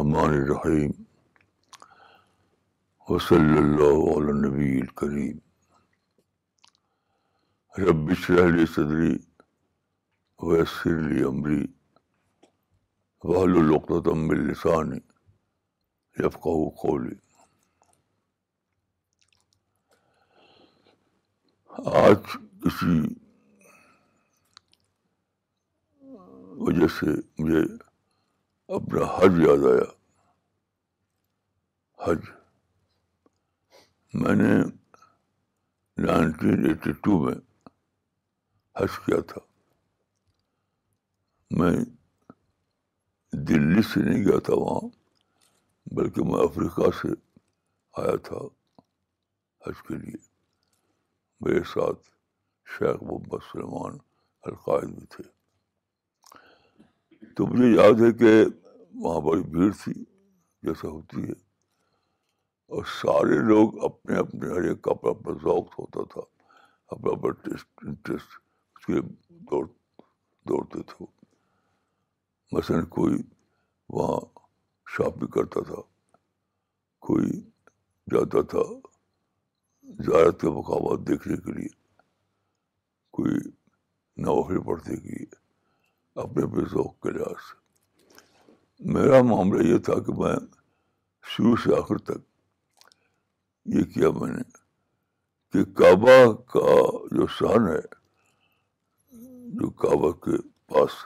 الرحیم و صلی اللہ علیہ نبی الکریم اشرح لی صدری و من عمری وحلسانی قولی آج کسی وجہ سے مجھے اپنا حج یاد آیا حج میں نے نائنٹین ایٹی ٹو میں حج کیا تھا میں دلی سے نہیں گیا تھا وہاں بلکہ میں افریقہ سے آیا تھا حج کے لیے میرے ساتھ شیخ محمد سلمان القائد بھی تھے تو مجھے یاد ہے کہ وہاں بڑی بھیڑ تھی جیسا ہوتی ہے اور سارے لوگ اپنے اپنے ہر ایک کا اپنا اپنا ذوق ہوتا تھا اپنا اپنا ٹیسٹ انٹرسٹ اس کے دوڑ دوڑتے تھے مثلاً کوئی وہاں شاپنگ کرتا تھا کوئی جاتا تھا زیارت کے مقامات دیکھنے کے لیے کوئی نوکری کے لیے اپنے اپنے ذوق کے لحاظ سے میرا معاملہ یہ تھا کہ میں شروع سے آخر تک یہ کیا میں نے کہ کعبہ کا جو شہن ہے جو کعبہ کے پاس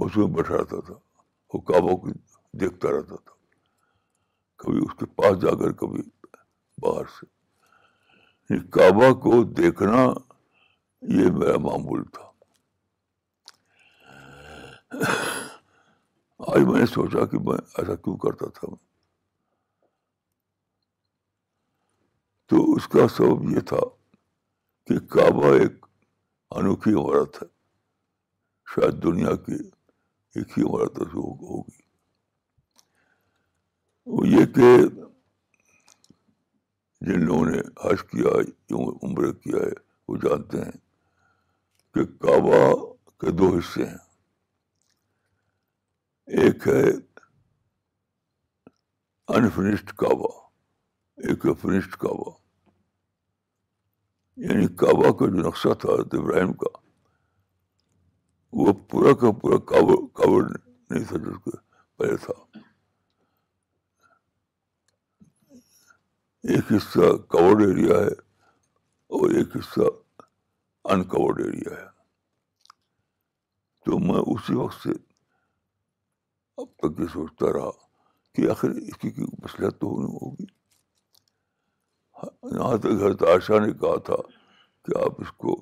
بس میں بیٹھا رہتا تھا وہ کعبہ کو دیکھتا رہتا تھا کبھی اس کے پاس جا کر کبھی باہر سے کعبہ کو دیکھنا یہ میرا معمول تھا آج میں نے سوچا کہ میں ایسا کیوں کرتا تھا میں تو اس کا سبب یہ تھا کہ کعبہ ایک انوکھی عمارت ہے شاید دنیا کی ایک ہی عمارت ہوگی وہ یہ کہ جن لوگوں نے حج کیا ہے عمر کیا ہے وہ جانتے ہیں کہ کعبہ کے دو حصے ہیں ایک ہے انفنشڈ کعبہ ایک ہے فنشڈ کعبہ یعنی کعبہ کا جو نقشہ تھا ابراہیم کا وہ پورا کا پورا کورڈ نہیں تھا جس کے پہلے تھا ایک حصہ کورڈ ایریا ہے اور ایک حصہ انکورڈ ایریا ہے تو میں اسی وقت سے اب تک یہ سوچتا رہا کہ آخر اس کی مسئلہ تو نہیں ہوگی یہاں تک حضرت عائشہ نے کہا تھا کہ آپ اس کو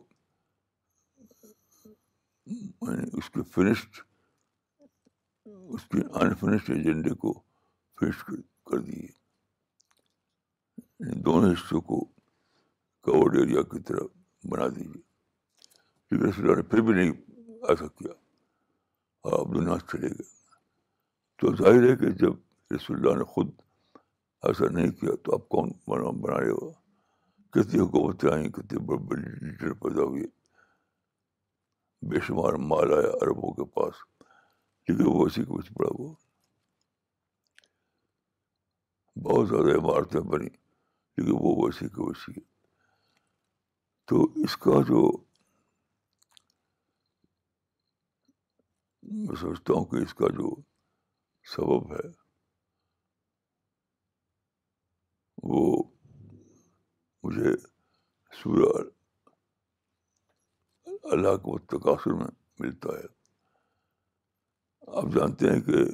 یعنی اس کے فنشڈ اس کے انفنشڈ ایجنڈے کو فنش کر دیجیے یعنی دونوں حصوں کو کورڈ ایریا کی طرح بنا دیجیے لیکن نے پھر بھی نہیں ایسا کیا اور آپ دنیا چلے گئے تو ظاہر ہے کہ جب رسول اللہ نے خود ایسا نہیں کیا تو آپ کون بنا بنا رہے ہو کتنی حکومتیں آئیں کتنی پیدا ہوئی بے شمار مال آیا عربوں کے پاس لیکن وہ اسی کچھ پڑا ہوا بہت زیادہ عمارتیں بنی لیکن وہ ویسی کی ویسی ہے تو اس کا جو میں سمجھتا ہوں کہ اس کا جو سبب ہے وہ مجھے سورہ اللہ کو تقاصر میں ملتا ہے آپ جانتے ہیں کہ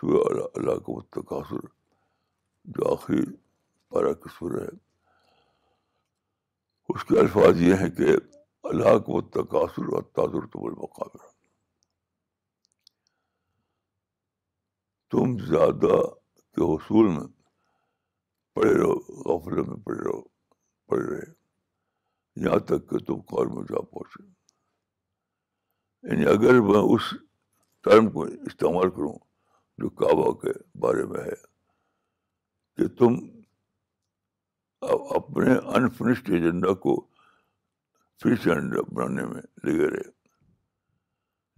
سورہ اللہ کا تقاصر جو آخری پارا کی سورہ ہے اس کے الفاظ یہ ہیں کہ اللہ کو تقاصر اور تازر تو بالمقابر تم زیادہ کے حصول میں پڑے رہو غفلے میں پڑے رہو پڑے رہے یہاں تک کہ تم کار میں جا پہنچے یعنی اگر میں اس ٹرم کو استعمال کروں جو کعبہ کے بارے میں ہے کہ تم اپنے انفنشڈ ایجنڈا کو فش ایجنڈا بنانے میں لگے رہے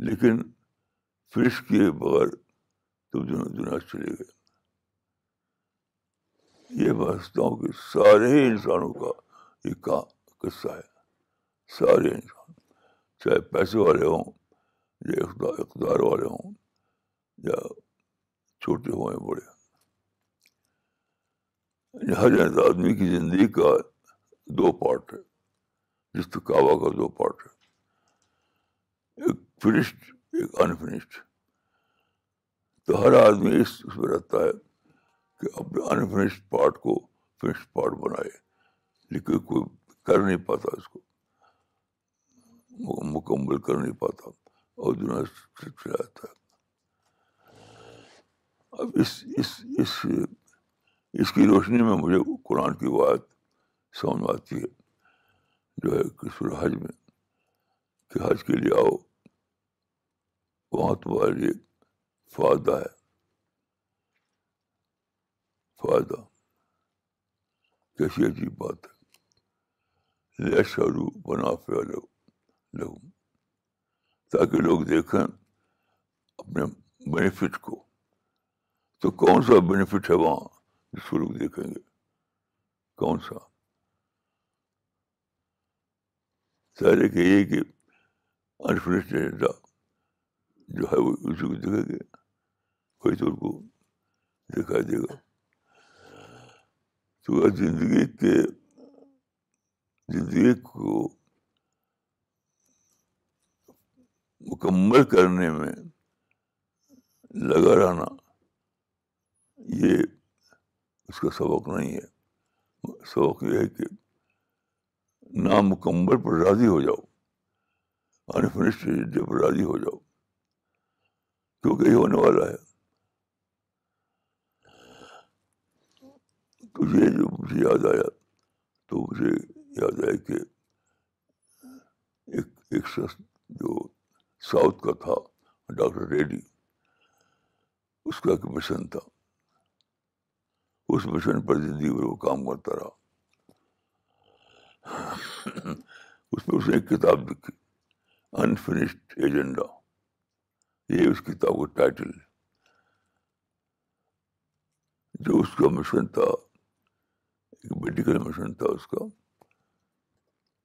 لیکن فش کے بغیر تم دنوں دنیا چلے گئے یہ سمجھتا ہوں کہ سارے ہی انسانوں کا یہ کام قصہ ہے سارے انسان چاہے پیسے والے ہوں یا اقدار والے ہوں یا چھوٹے ہوں یا بڑے ہر آدمی کی زندگی کا دو پارٹ ہے جس کعبہ کا دو پارٹ ہے ایک فنشڈ ایک انفنشڈ تو ہر آدمی اس اس میں رہتا ہے کہ اپنے انفنش پارٹ کو فنش پارٹ بنائے لیکن کوئی کر نہیں پاتا اس کو مکمل کر نہیں پاتا اور دنیا سے ہے اب اس اس اس اس کی روشنی میں مجھے قرآن کی بات سمجھ آتی ہے جو ہے کہ حج میں کہ حج کے لیے آؤ وہاں تمہارے لیے فائدہ ہے فائدہ کیسی عجیب بات ہے لے شروع بنا پیا لو تاکہ لوگ دیکھیں اپنے بینیفٹ کو تو کون سا بینیفٹ ہے وہاں جس کو لوگ دیکھیں گے کون سا سارے کہ یہ کہ انفرچا جو ہے وہ اسی کو دیکھیں گے تو ان کو دکھائی دے گا تو زندگی کے زندگی کو مکمل کرنے میں لگا رہنا یہ اس کا سبق نہیں ہے سبق یہ ہے کہ نامکمل راضی ہو جاؤ انفنسٹ راضی ہو جاؤ کیونکہ یہ ہونے والا ہے یہ جو مجھے یاد آیا تو مجھے یاد آیا کہ ایک ایک شخص جو ساؤتھ کا تھا ڈاکٹر ریڈی اس کا ایک مشن تھا اس مشن پر زندگی میں وہ کام کرتا رہا اس میں اس نے ایک کتاب لکھی انفنشڈ ایجنڈا یہ اس کتاب کا ٹائٹل جو اس کا مشن تھا میڈیکل مشن تھا اس کا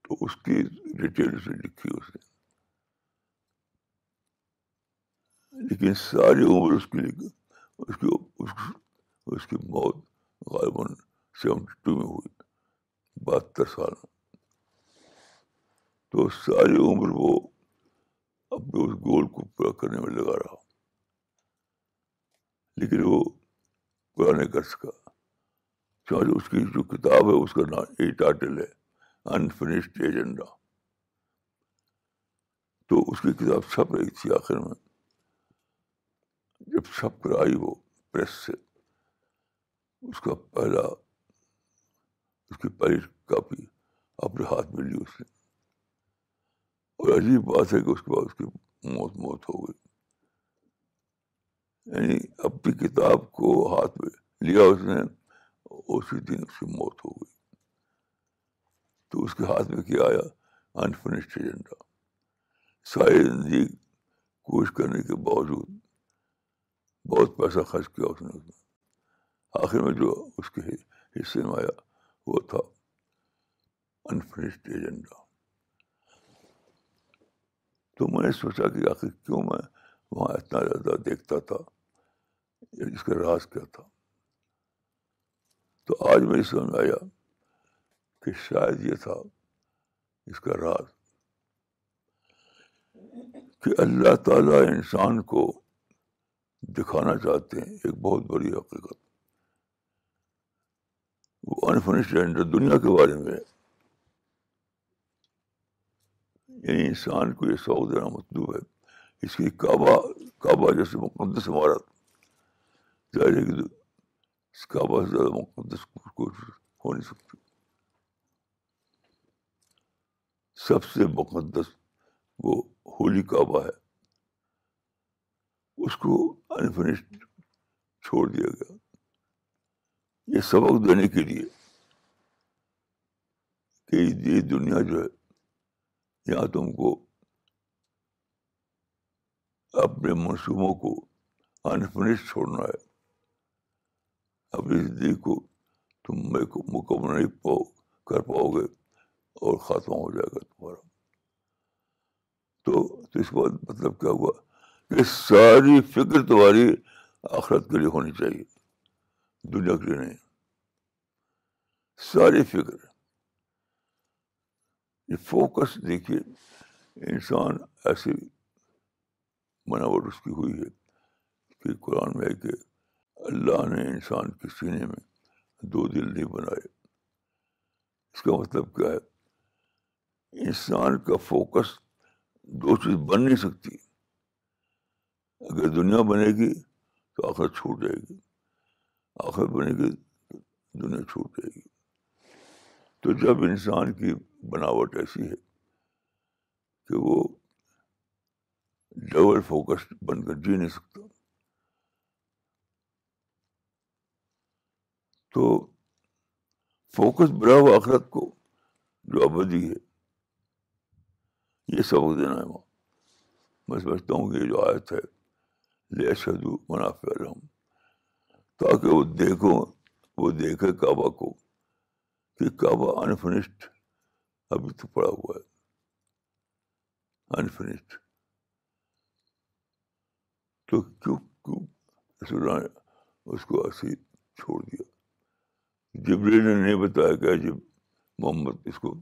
تو اس کی ڈیٹیل اسے لکھی اس نے لیکن ساری عمر اس کی لکھی اس کی موت غالباً سیونٹی ٹو میں ہوئی بہتر سال تو ساری عمر وہ اپنے اس گول کو پورا کرنے میں لگا رہا لیکن وہ پورا نہیں کر سکا اس کی جو کتاب ہے اس کا نام یہ ٹائٹل ہے انفنشڈ ایجنڈا تو اس کی کتاب چھپ رہی تھی آخر میں جب چھپ کر آئی وہ پریس سے اس اس اس کا پہلا کی پہلی کاپی اپنے ہاتھ میں لی نے اور عجیب بات ہے کہ اس کے بعد اس کی موت موت ہو گئی یعنی اپنی کتاب کو ہاتھ میں لیا اس نے اسی دن اس کی موت ہو گئی تو اس کے ہاتھ میں کیا آیا انفنشڈ ایجنڈا ساری زندگی کوشش کرنے کے باوجود بہت پیسہ خرچ کیا اس نے اس میں آخر میں جو اس کے حصے میں آیا وہ تھا انفنشڈ ایجنڈا تو میں نے سوچا کہ آخر کیوں میں وہاں اتنا زیادہ دیکھتا تھا اس کا راز کیا تھا تو آج میں سمجھ میں آیا کہ شاید یہ تھا اس کا راز کہ اللہ تعالیٰ انسان کو دکھانا چاہتے ہیں ایک بہت بڑی حقیقت وہ انفنشڈ دنیا کے بارے میں یعنی انسان کو یہ شوق دینا مطلوب ہے اس کی کعبہ کعبہ جیسے مقدس عمارت ظاہر ہے کہ اس کا بہت زیادہ مقدس کوشش ہو نہیں سکتی سب سے مقدس وہ ہولی کعبہ ہے اس کو انفنشڈ چھوڑ دیا گیا یہ سبق دینے کے لیے کہ یہ دنیا جو ہے یہاں تم کو اپنے منصوبوں کو انفنش چھوڑنا ہے اپنی زندگی کو تم مکمل نہیں پاؤ کر پاؤ گے اور خاتمہ ہو جائے گا تمہارا تو اس کا مطلب کیا ہوا کہ ساری فکر تمہاری آخرت کے لیے ہونی چاہیے دنیا کے لیے نہیں ساری فکر یہ فوکس دیکھیے انسان ایسی بناوٹ اس کی ہوئی ہے کہ قرآن میں ہے کہ اللہ نے انسان کے سینے میں دو دل نہیں بنائے اس کا مطلب کیا ہے انسان کا فوکس دو چیز بن نہیں سکتی اگر دنیا بنے گی تو آخر چھوٹ جائے گی آخر بنے گی تو دنیا چھوٹ جائے گی تو جب انسان کی بناوٹ ایسی ہے کہ وہ ڈبل فوکس بن کر جی نہیں سکتا تو فوکس ہوا آخرت کو جو آبادی ہے یہ سبق دینا ہے وہاں میں سمجھتا ہوں کہ جو آیت ہے لے شدو منافع تاکہ وہ دیکھو وہ دیکھے کعبہ کو کہ کعبہ انفنشڈ ابھی تو پڑا ہوا ہے انفنشڈ تو کیوں کیوں اس کو ایسے چھوڑ دیا جبری نے نہیں بتایا کہ جی محمد اس کو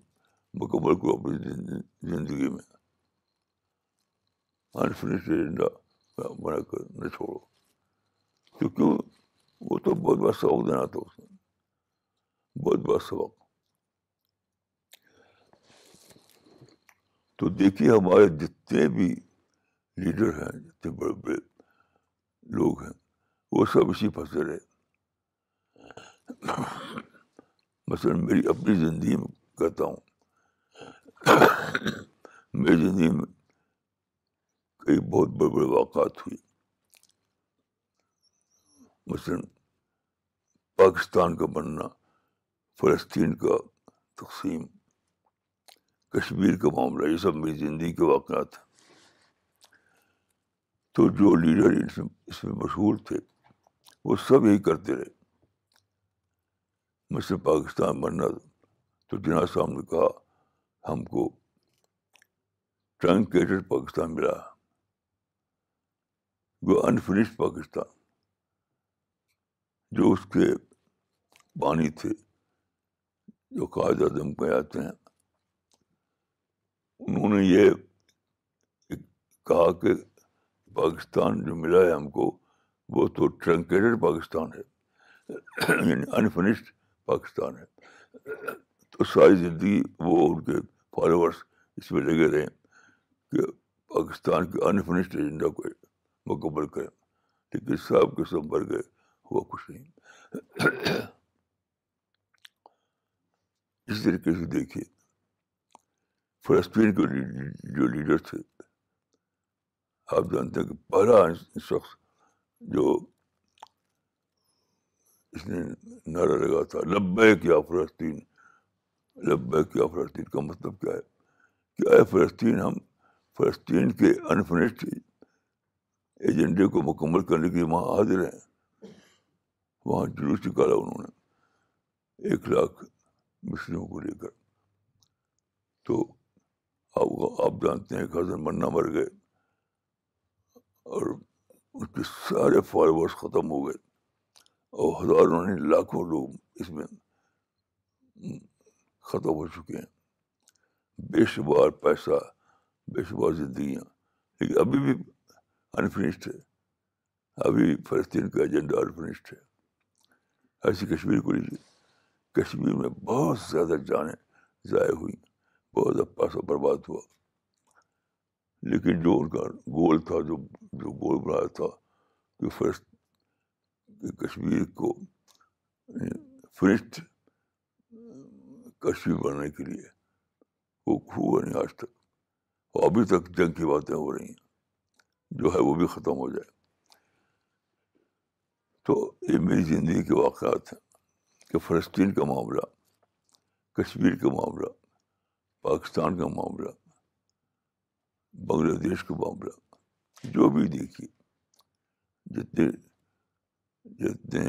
مکمل کو اپنی زندگی میں انفنش ایجنڈا بنا کر نہ چھوڑو تو کیوں وہ تو بہت بڑا سبق دینا تھا اس نے بہت بڑا سبق تو دیکھیے ہمارے جتنے بھی لیڈر ہیں جتنے بڑے بڑے لوگ ہیں وہ سب اسی پھنسے رہے مثلاً میری اپنی زندگی میں کہتا ہوں میری زندگی میں کئی بہت بڑے بڑے واقعات ہوئے مثلاً پاکستان کا بننا فلسطین کا تقسیم کشمیر کا معاملہ یہ سب میری زندگی کے واقعات ہیں تو جو لیڈر اس میں مشہور تھے وہ سب یہی کرتے رہے مجھ سے پاکستان بننا تو جناح صاحب نے کہا ہم کو ٹرنکیٹڈ پاکستان ملا وہ انفنشڈ پاکستان جو اس کے بانی تھے جو قائد اعظم کہے آتے ہیں انہوں نے یہ کہا کہ پاکستان جو ملا ہے ہم کو وہ تو ٹرنکیٹڈ پاکستان ہے یعنی انفنشڈ پاکستان ہے تو ساری زندگی وہ ان کے فالوورس اس میں لگے رہیں کہ پاکستان کے انفنشڈ ایجنڈا کو مکمل کریں لیکن صاحب کے سب بھر گئے ہوا کچھ نہیں اس طریقے سے دیکھیے فلسطین کے جو لیڈر تھے آپ جانتے ہیں کہ پہلا شخص جو اس نے نعرہ لگا تھا لبے کیا فلسطین لبے کیا فلسطین کا مطلب کیا ہے کیا فلسطین ہم فلسطین کے انفنشڈ ایجنڈے کو مکمل کرنے کے لیے وہاں حاضر ہیں وہاں جلوس نکالا انہوں نے ایک لاکھ مشروں کو لے کر تو آپ آپ جانتے ہیں حضرت منا مر گئے اور اس کے سارے فالوورس ختم ہو گئے اور ہزاروں لاکھوں لوگ اس میں ختم ہو چکے ہیں بے شمار پیسہ بے شمار زندگیاں لیکن ابھی بھی انفنشڈ ہے ابھی فلسطین کا ایجنڈا انفنشڈ ہے ایسی کشمیر کو لیجیے کشمیر میں بہت زیادہ جانیں ضائع ہوئیں بہت زیادہ پیسہ برباد ہوا لیکن جو ان کا گول تھا جو جو گول بنایا تھا کہ فلسط کشمیر کو یعنی فرسٹ کشمیر بنانے کے لیے وہ ہوا نہیں آج تک اور ابھی تک جنگ کی باتیں ہو رہی ہیں جو ہے وہ بھی ختم ہو جائے تو یہ میری زندگی کے واقعات ہیں کہ فلسطین کا معاملہ کشمیر کا معاملہ پاکستان کا معاملہ بنگلہ دیش کا معاملہ جو بھی دیکھیے جتنے جتنے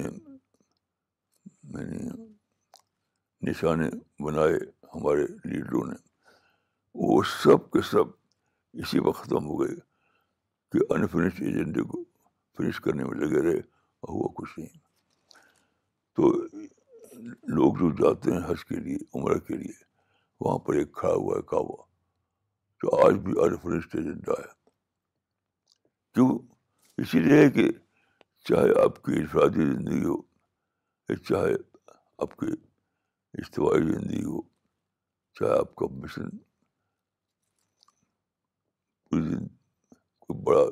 میں نے نشانے بنائے ہمارے لیڈروں نے وہ سب کے سب اسی وقت ختم ہو گئے کہ انفنش ایجنڈے کو فنش کرنے میں لگے رہے اور ہوا کچھ نہیں تو لوگ جو جاتے ہیں حج کے لیے عمرہ کے لیے وہاں پر ایک کھڑا ہوا ہے کعبہ تو آج بھی انفنشڈ ایجنڈا ہے کیوں اسی لیے کہ چاہے آپ کی اشفادی زندگی ہو یا چاہے آپ کی اجتواعی زندگی ہو چاہے آپ کا مشن کوئی بڑا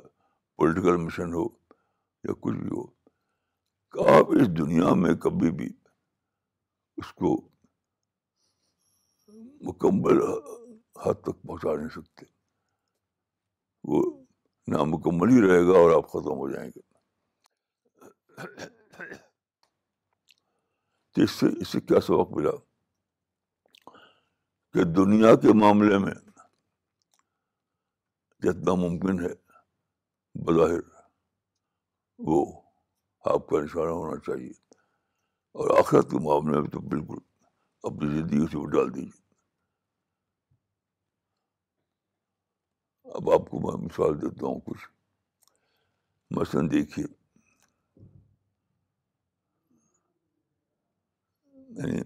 پولیٹیکل مشن ہو یا کچھ بھی ہو آپ اس دنیا میں کبھی بھی اس کو مکمل حد تک پہنچا نہیں سکتے وہ نامکمل ہی رہے گا اور آپ ختم ہو جائیں گے تو اس سے اس سے کیا سبق ملا کہ دنیا کے معاملے میں جتنا ممکن ہے بظاہر وہ آپ کا نشانہ ہونا چاہیے اور آخرت کے معاملے میں تو بالکل اپنی زندگی سے وہ ڈال دیجیے اب آپ کو میں مثال دیتا ہوں کچھ مثلاً دیکھیے یعنی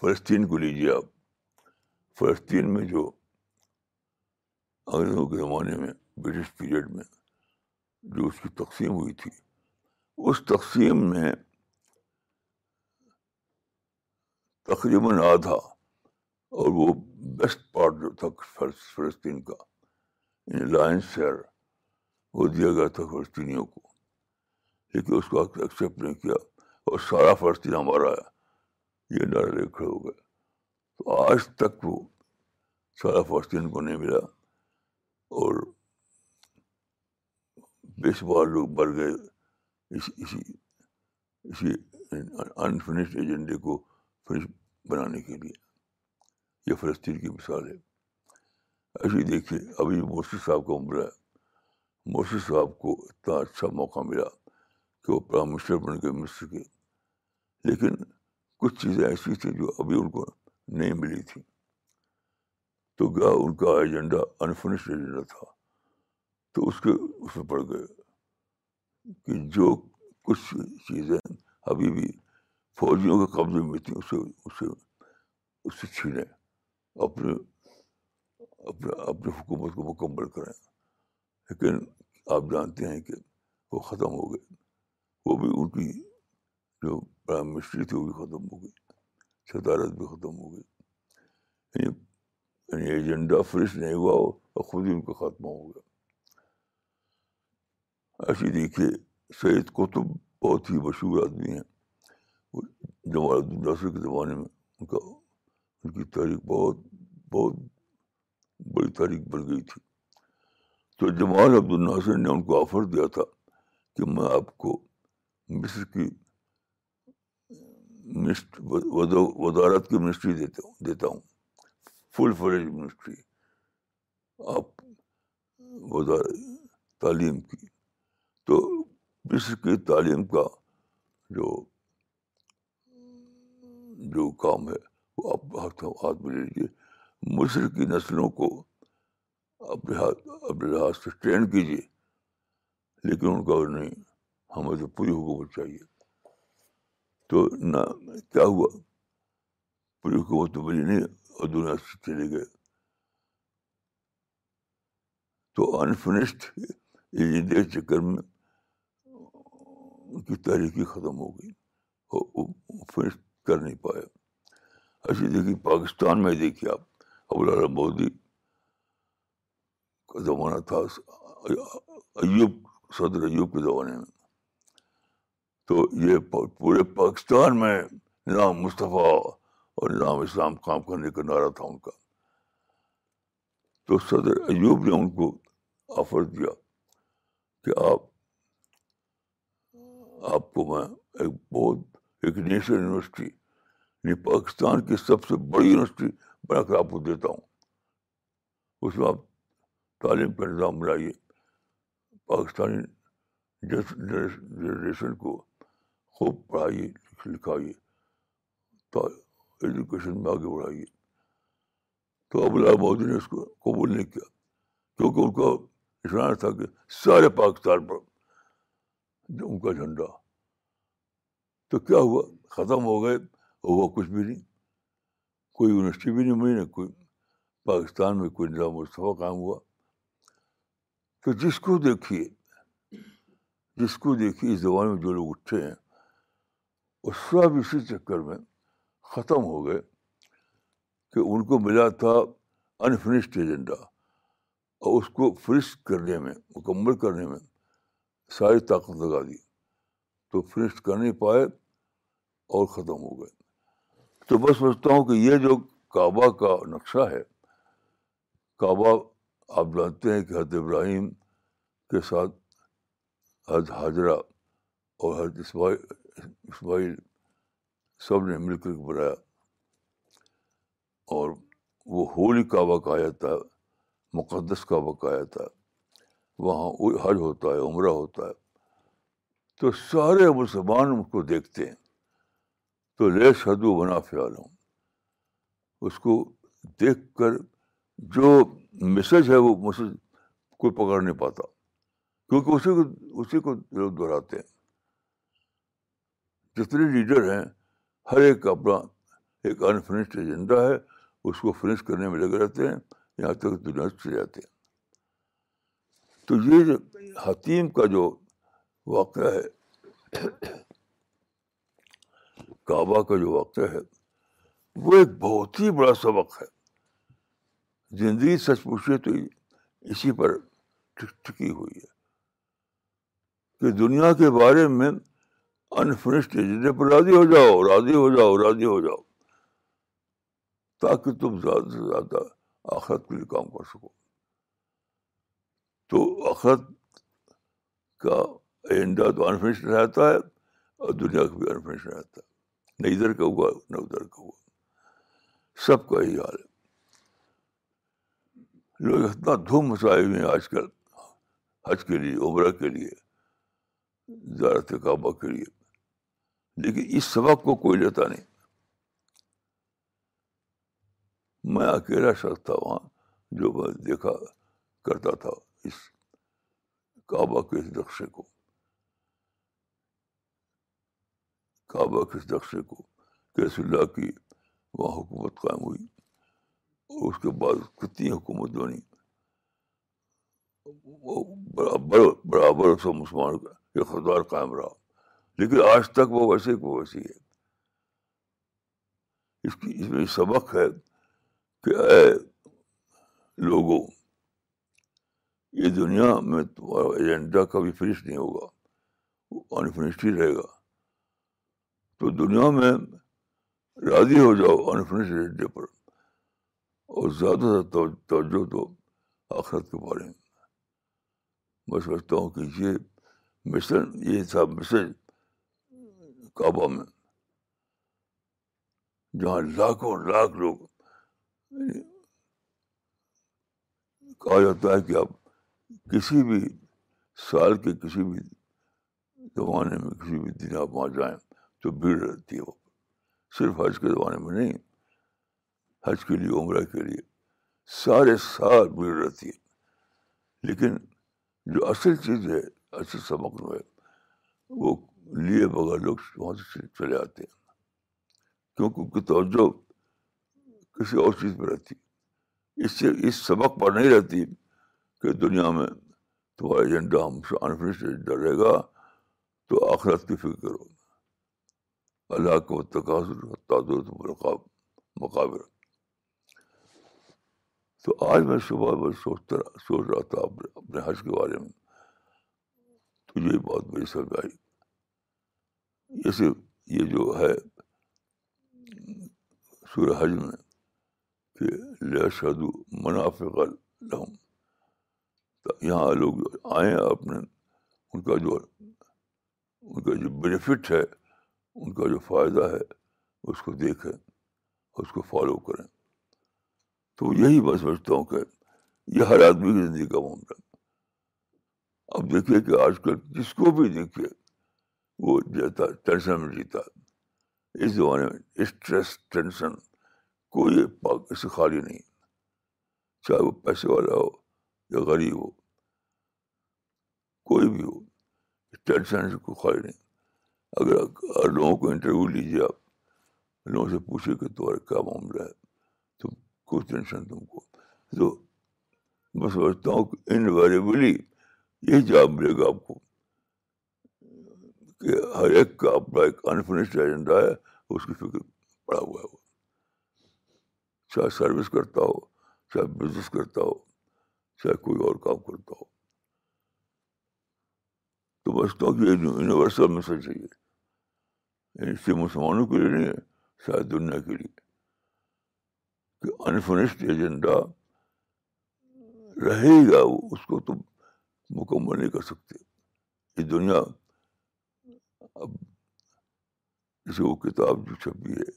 فلسطین کو لیجیے آپ فلسطین میں جو انگریزوں کے زمانے میں برٹش پیریڈ میں جو اس کی تقسیم ہوئی تھی اس تقسیم میں تقریباً آدھا اور وہ بیسٹ پارٹ جو تھا فلسطین کا لائنس یعنی شہر وہ دیا گیا تھا فلسطینیوں کو لیکن اس کو ایکسیپٹ نہیں کیا اور سارا فلسطین ہمارا ہے یہ لے کھڑے ہو گئے تو آج تک وہ سارا فلسطین کو نہیں ملا اور بار لوگ بڑھ گئے اس اسی اسی انفنشڈ ایجنڈے کو فنش بنانے کے لیے یہ فلسطین کی مثال ہے ایسے ہی دیکھیے ابھی مرشد صاحب کا عمر ہے مرشد صاحب کو اتنا اچھا موقع ملا کہ وہ پرائم منسٹر بن گئے مصر کے لیکن کچھ چیزیں ایسی تھیں جو ابھی ان کو نہیں ملی تھی تو گیا ان کا ایجنڈا انفنشڈ ایجنڈا تھا تو اس کے اس میں پڑ گئے کہ جو کچھ چیزیں ابھی بھی فوجیوں کے قبضے میں تھیں اسے اسے اس سے چھینیں اپنے اپنے حکومت کو مکمل کریں لیکن آپ جانتے ہیں کہ وہ ختم ہو گئے وہ بھی ان کی جو پرائم منسٹری تھی وہ بھی ختم ہو گئی صدارت بھی ختم ہو گئی یعنی یعنی ایجنڈا فریش نہیں ہوا اور خود ہی ان کا خاتمہ ہو گیا ایسے دیکھیے سید قطب بہت ہی مشہور آدمی ہیں جمال الدین کے زمانے میں ان کا ان کی تاریخ بہت بہت بڑی تاریخ بڑھ گئی تھی تو جمال عبد الناصر نے ان کو آفر دیا تھا کہ میں آپ کو مصر کی وزارت کی منسٹری دیتا دیتا ہوں فل فلیج منسٹری آپ تعلیم کی تو مصر کی تعلیم کا جو جو کام ہے وہ آپ ہاتھ ہاتھ میں لے لیجیے مصر کی نسلوں کو اپنے ہاتھ اپنے لحاظ سے ٹرین کیجیے لیکن ان کا نہیں ہمیں تو پوری حکومت چاہیے تو نہ کیا ہوا پوری حکومت تو بجلی نہیں دنیا سے چلے گئے تو انفنشڈ یہ جی چکر میں ان کی تاریخی ختم ہو گئی اور فنش کر نہیں پایا ایسے دیکھیے پاکستان میں دیکھیے آپ ابو مودی کا زمانہ تھا ایوب صدر ایوب کے زمانے میں تو یہ پورے پاکستان میں نام مصطفیٰ اور نام اسلام کام کرنے کا نعرہ تھا ان کا تو صدر ایوب نے ان کو آفر دیا کہ آپ آپ کو میں ایک بہت ایک نیشنل یونیورسٹی یعنی پاکستان کی سب سے بڑی یونیورسٹی بنا کر آپ کو دیتا ہوں اس میں آپ تعلیم کا نظام بنائیے پاکستانی جنریشن کو خوب پڑھائیے لکھائیے ایجوکیشن میں آگے بڑھائیے تو ابو اللہ مودی نے اس کو قبول نہیں کیا کیونکہ ان کو اشارہ تھا کہ سارے پاکستان پر ان کا جھنڈا تو کیا ہوا ختم ہو گئے ہوا کچھ بھی نہیں کوئی یونیورسٹی بھی نہیں ملی نہ کوئی پاکستان میں کوئی نظام مصطفیٰ قائم ہوا تو جس کو دیکھیے جس کو دیکھیے اس زبان میں جو لوگ اٹھے ہیں اس وا بھی اسی چکر میں ختم ہو گئے کہ ان کو ملا تھا انفنشڈ ایجنڈا اور اس کو فنش کرنے میں مکمل کرنے میں ساری طاقت لگا دی تو فنش کر نہیں پائے اور ختم ہو گئے تو میں سمجھتا ہوں کہ یہ جو کعبہ کا نقشہ ہے کعبہ آپ جانتے ہیں کہ حضرت ابراہیم کے ساتھ حضرت حاضرہ اور حضرت اسماعی اسماعیل سب نے مل کر بنایا اور وہ ہولی کا آیا تھا مقدس کا وقت آیا تھا وہاں حج ہوتا ہے عمرہ ہوتا ہے تو سارے مسلمان اس کو دیکھتے ہیں تو لے شدو بنا فیال ہوں اس کو دیکھ کر جو میسج ہے وہ میسج کوئی پکڑ نہیں پاتا کیونکہ اسی کو اسی کو لوگ دہراتے ہیں جتنے لیڈر ہیں ہر ایک کا اپنا ایک انفنسڈ ایجنڈا ہے اس کو فنش کرنے میں لگے رہتے ہیں یہاں تک دنیا چلے جاتے ہیں تو یہ جو حتیم کا جو واقعہ ہے کعبہ کا جو واقعہ ہے وہ ایک بہت ہی بڑا سبق ہے زندگی سچ پوچھے تو اسی پر ٹک ٹکی ہوئی ہے کہ دنیا کے بارے میں انفنشڈ ہے پر راضی ہو جاؤ راضی ہو جاؤ راضی ہو جاؤ تاکہ تم زیادہ سے زیادہ آخرت کے لیے کام کر سکو تو آخرت کا ایجنڈا تو انفنش رہتا ہے اور دنیا کا بھی انفنش رہتا ہے نہ ادھر کا ہوا نہ ادھر کا ہوا سب کا ہی حال ہے لوگ اتنا دھوم مسائل ہیں آج کل حج کے لیے عمرہ کے لیے زیارت کعبہ کے لیے لیکن اس سبق کو کوئی لیتا نہیں میں اکیلا شخص تھا وہاں جو میں دیکھا کرتا تھا اس کعبہ کے اس نقشے کو کعبہ کے اس نقشے کو کیس اللہ کی وہاں حکومت قائم ہوئی اور اس کے بعد کتنی حکومت بنی برابر سے مسلمان یہ اقتدار قائم رہا لیکن آج تک وہ ویسے کو ویسی ہے اس کی اس میں سبق ہے کہ لوگوں یہ دنیا میں تمہارا ایجنڈا کبھی فنش نہیں ہوگا وہ انفنشڈ ہی رہے گا تو دنیا میں راضی ہو جاؤ انفنش ایجنڈے پر اور زیادہ سے توجہ تو آخرت کے بارے میں میں سمجھتا ہوں کہ یہ مشن یہ تھا مسجد کعبہ میں جہاں لاکھوں لاکھ لوگ کہا جاتا ہے کہ آپ کسی بھی سال کے کسی بھی زمانے میں کسی بھی دن آپ وہاں جائیں تو بھیڑ رہتی ہے وہ صرف حج کے زمانے میں نہیں حج کے لیے عمرہ کے لیے سارے سال بھیڑ رہتی ہے لیکن جو اصل چیز ہے سبق جو ہے وہ لیے بغیر لوگ وہاں سے چلے آتے ہیں کیونکہ ان کی توجہ کسی اور چیز پہ رہتی اس سے اس سبق پر نہیں رہتی کہ دنیا میں تمہارا ایجنڈا انفنش ایجنڈا رہے گا تو آخرت کی فکر کرو اللہ کو وہ تقاضر تعداد مقابر تو آج میں صبح بس سوچتا سوچ رہا تھا اپنے حج کے بارے میں تو یہ بات میری سمجھ آئی جیسے یہ جو ہے حج میں کہ لہ شاد منافق یہاں لوگ جو آئیں اپنے ان کا جو ان کا جو بینیفٹ ہے ان کا جو فائدہ ہے اس کو دیکھیں اس کو فالو کریں تو یہی میں سمجھتا ہوں کہ یہ ہر آدمی کی زندگی کا معاملہ اب دیکھیے کہ آج کل جس کو بھی دیکھیے وہ جاتا ٹینشن میں جیتا اس زمانے میں اسٹریس ٹینشن کوئی اس سے خالی نہیں چاہے وہ پیسے والا ہو یا غریب ہو کوئی بھی ہو ٹینشن سے کوئی خالی نہیں اگر لوگوں کو انٹرویو لیجیے آپ لوگوں سے پوچھے کہ تمہارا کیا معاملہ ہے تم کوئی ٹینشن تم کو تو میں سمجھتا ہوں کہ انویریبلی یہ جواب ملے گا آپ کو کہ ہر ایک کا اپنا ایک انفنشڈ ایجنڈا ہے اس کی فکر پڑا ہوا ہے وہ چاہے سروس کرتا ہو چاہے بزنس کرتا ہو چاہے کوئی اور کام کرتا ہو تو بس ہوں کہ یونیورسل میسج ہے یہ یعنی صرف مسلمانوں کے لیے نہیں ہے شاید دنیا کے لیے کہ انفنشڈ ایجنڈا رہے گا وہ اس کو تو مکمل نہیں کر سکتے یہ دنیا اب جیسے وہ کتاب جو چھپی ہے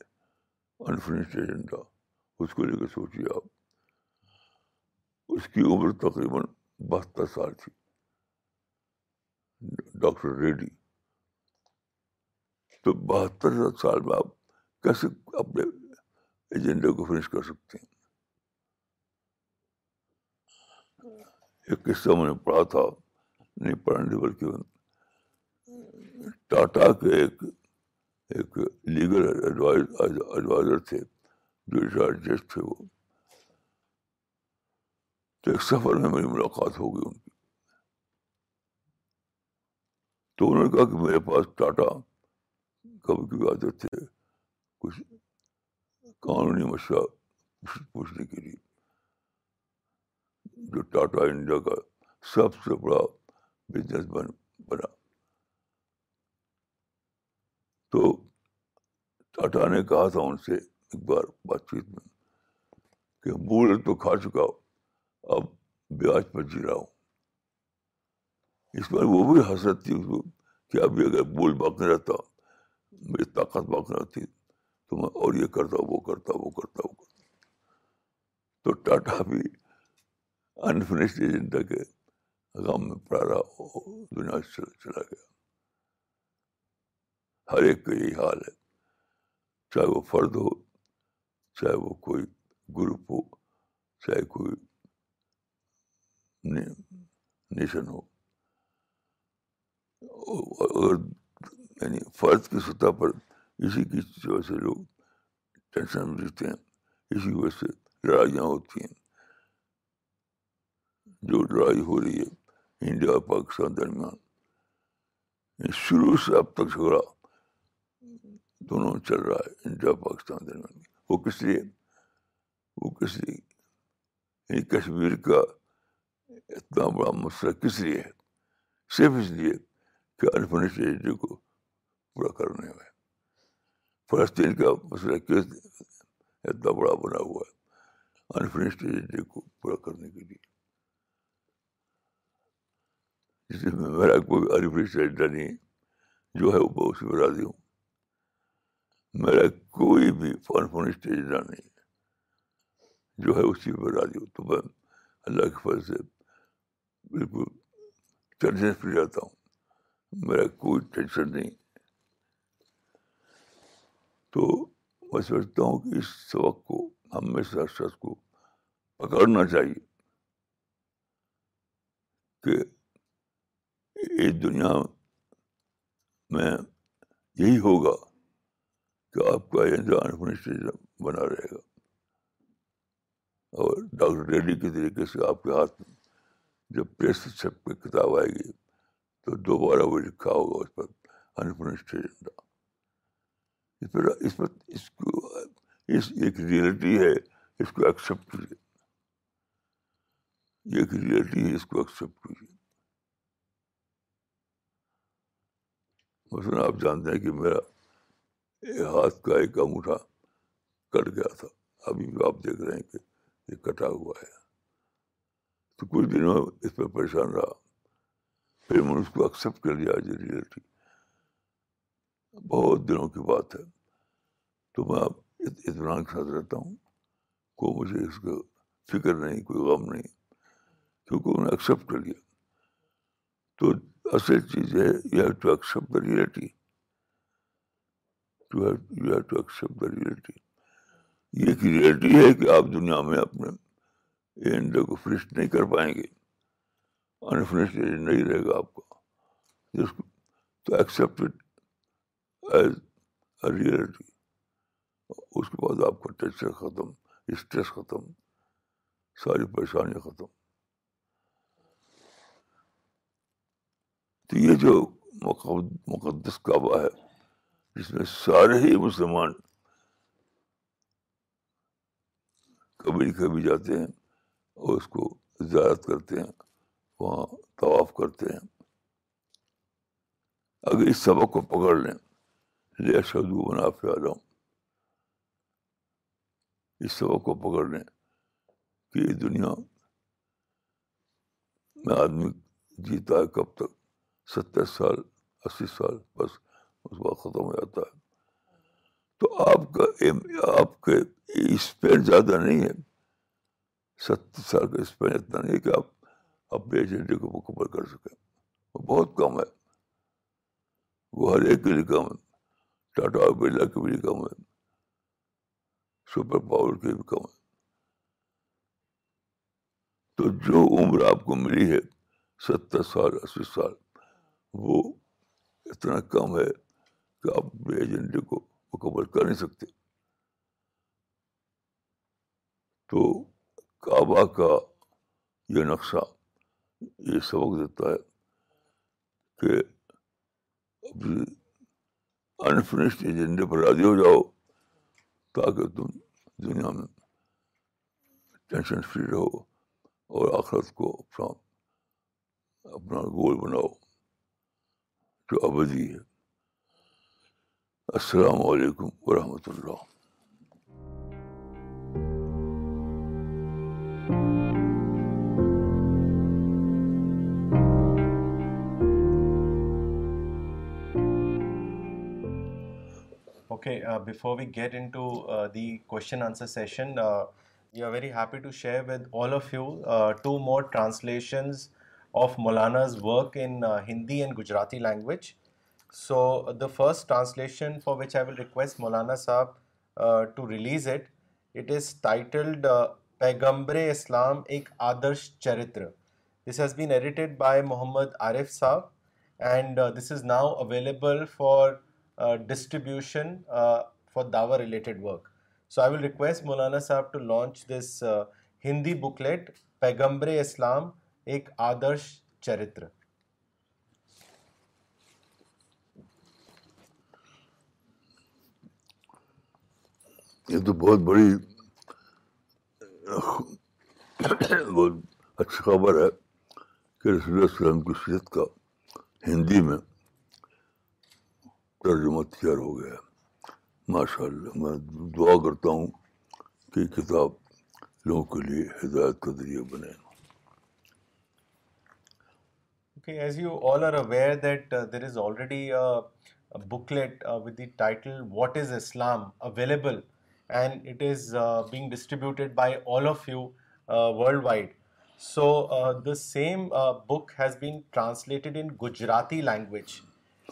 انفنش ایجنڈا اس کو لے کے سوچیے آپ اس کی عمر تقریباً بہتر سال تھی ڈاکٹر ریڈی تو بہتر سال میں آپ کیسے اپنے ایجنڈے کو فنش کر سکتے ہیں ایک قصہ میں نے پڑھا تھا نہیں پڑھنے بلکہ ٹاٹا کے ایک ایک لیگل ایڈوائزر تھے جو تھے وہ تو ایک سفر میں میری ملاقات ہو گئی ان کی تو انہوں نے کہا کہ میرے پاس ٹاٹا کبھی کبھی آتے تھے کچھ قانونی مشورہ پوچھنے کے لیے جو ٹاٹا انڈیا کا سب سے بڑا بزنس مین بنا تو ٹاٹا نے کہا تھا ان سے ایک بار بات چیت میں کہ بول تو کھا چکا ہو اب بیاج پر جی رہا ہوں اس پر وہ بھی حسرت تھی اس کو کہ ابھی اگر بول باقی رہتا میری طاقت باقی رہتی تو میں اور یہ کرتا وہ کرتا وہ کرتا وہ کرتا تو ٹاٹا بھی انفنشڈ ایجنڈا کے غم میں پڑا رہا دنیا سے چلا گیا ہر ایک کا یہی حال ہے چاہے وہ فرد ہو چاہے وہ کوئی گروپ ہو چاہے کوئی نیشن ہو اور یعنی فرد کی سطح پر اسی کی وجہ سے لوگ ٹینشن میں رہتے ہیں اسی وجہ سے لڑائیاں ہوتی ہیں جو لڑائی ہو رہی ہے انڈیا اور پاکستان درمیان شروع سے اب تک جھگڑا دونوں چل رہا ہے انڈیا پاکستان درمیان وہ کس لیے وہ کس لیے یعنی کشمیر کا اتنا بڑا مسئلہ کس لیے ہے صرف اس لیے کہ انفنشڈ ایجنڈے کو پورا کرنے میں فلسطین کا مسئلہ اتنا بڑا بنا ہوا ہے انفنسڈ ایجنڈے کو پورا کرنے کے لیے جس میں میرا کوئی انفنسڈ ایجنڈا نہیں جو ہے وہ بہت میں راضی ہوں میرا کوئی بھی فون فون اسٹیج ہے جو ہے اسی پر راضی ہو تو میں اللہ کے فضل سے بالکل ٹینشن پہ جاتا ہوں میرا کوئی ٹینشن نہیں تو میں سمجھتا ہوں کہ اس سبق کو ہمیشہ شخص کو پکڑنا چاہیے کہ اس دنیا میں یہی ہوگا کہ آپ کا ایجنڈا انفنسٹر بنا رہے گا اور ڈاکٹر ریڈی کے طریقے سے آپ کے ہاتھ میں جب پریس چھپ کے کتاب آئے گی تو دوبارہ وہ لکھا ہوگا اس پر ایک ایجنڈا ہے اس کو ایکسیپٹ کیجیے ایک ریئلٹی ہے اس کو ایکسیپٹ کیجیے مثلاً آپ جانتے ہیں کہ میرا ہاتھ کا ایک انگوٹھا کٹ گیا تھا ابھی بھی آپ دیکھ رہے ہیں کہ یہ کٹا ہوا ہے تو کچھ دنوں اس پہ پریشان رہا پھر میں نے اس کو ایکسیپٹ کر لیا اے ریئلٹی بہت دنوں کی بات ہے تو میں اب اطمینان ساتھ رہتا ہوں کو مجھے اس کا فکر نہیں کوئی غم نہیں کیونکہ انہوں نے ایکسیپٹ کر لیا تو اصل چیز ہے you have to accept the reality you have to accept the reality یہ کہ ریئلٹی ہے کہ آپ دنیا میں اپنے ایجنڈے کو فنش نہیں کر پائیں گے انفنش ایجنڈا ہی رہے گا آپ کا جس کو تو ایز اے ریئلٹی اس کے بعد آپ کا ٹینشن ختم اسٹریس ختم ساری پریشانی ختم تو یہ جو مقدس کعبہ ہے اس میں سارے ہی مسلمان کبھی کبھی جاتے ہیں اور اس کو زیارت کرتے ہیں وہاں طواف کرتے ہیں اگر اس سبق کو پکڑ لیں لے لیکشو منافع اس سبق کو پکڑ لیں کہ یہ دنیا میں آدمی جیتا ہے کب تک ستر سال اسی سال بس اس ختم ہو جاتا ہے تو آپ کا آپ کے اسپین زیادہ نہیں ہے ستر سال کا اسپین اتنا نہیں ہے کہ آپ اپنے ایجنڈے کو مکمل کر سکیں وہ بہت کم ہے وہ ہر ایک کے لیے کم ہے ٹاٹا برلا کے بھی کم ہے سپر پاور کے بھی کم ہے تو جو عمر آپ کو ملی ہے ستر سال اسی سال وہ اتنا کم ہے کہ آپ میرے ایجنڈے کو مکمل کر نہیں سکتے تو کعبہ کا یہ نقشہ یہ سبق دیتا ہے کہ ابھی انفنشڈ ایجنڈے پر راضی ہو جاؤ تاکہ تم دنیا میں ٹینشن فری رہو اور آخرت کو اپنا اپنا گول بناؤ جو ابدی ہے السلام علیکم و رحمت before we get in very happy to share Maulana's work in Hindi and Gujarati language so the first translation for which I will request Maulana صاحب to release it it is titled پیغمبر اسلام Ek Adarsh Charitra this has been بیڈیٹڈ by Mohammad Arif Sahib and this is now available for distribution for dawah related work so I will request Maulana sahab to launch this Hindi booklet Paighambar Islam Ek Adarsh چرتر یہ تو بہت بڑی بہت اچھی خبر ہے کہ رسول وسلم کی سیرت کا ہندی میں ترجمہ تیار ہو گیا ہے ماشاء اللہ میں دعا کرتا ہوں کہ کتاب لوگوں کے لیے ہدایت کا ذریعہ بنے as you all are aware that there is the title what is Islam available and it is uh, being distributed by all of you uh, worldwide. So uh, the same book has been translated in Gujarati language,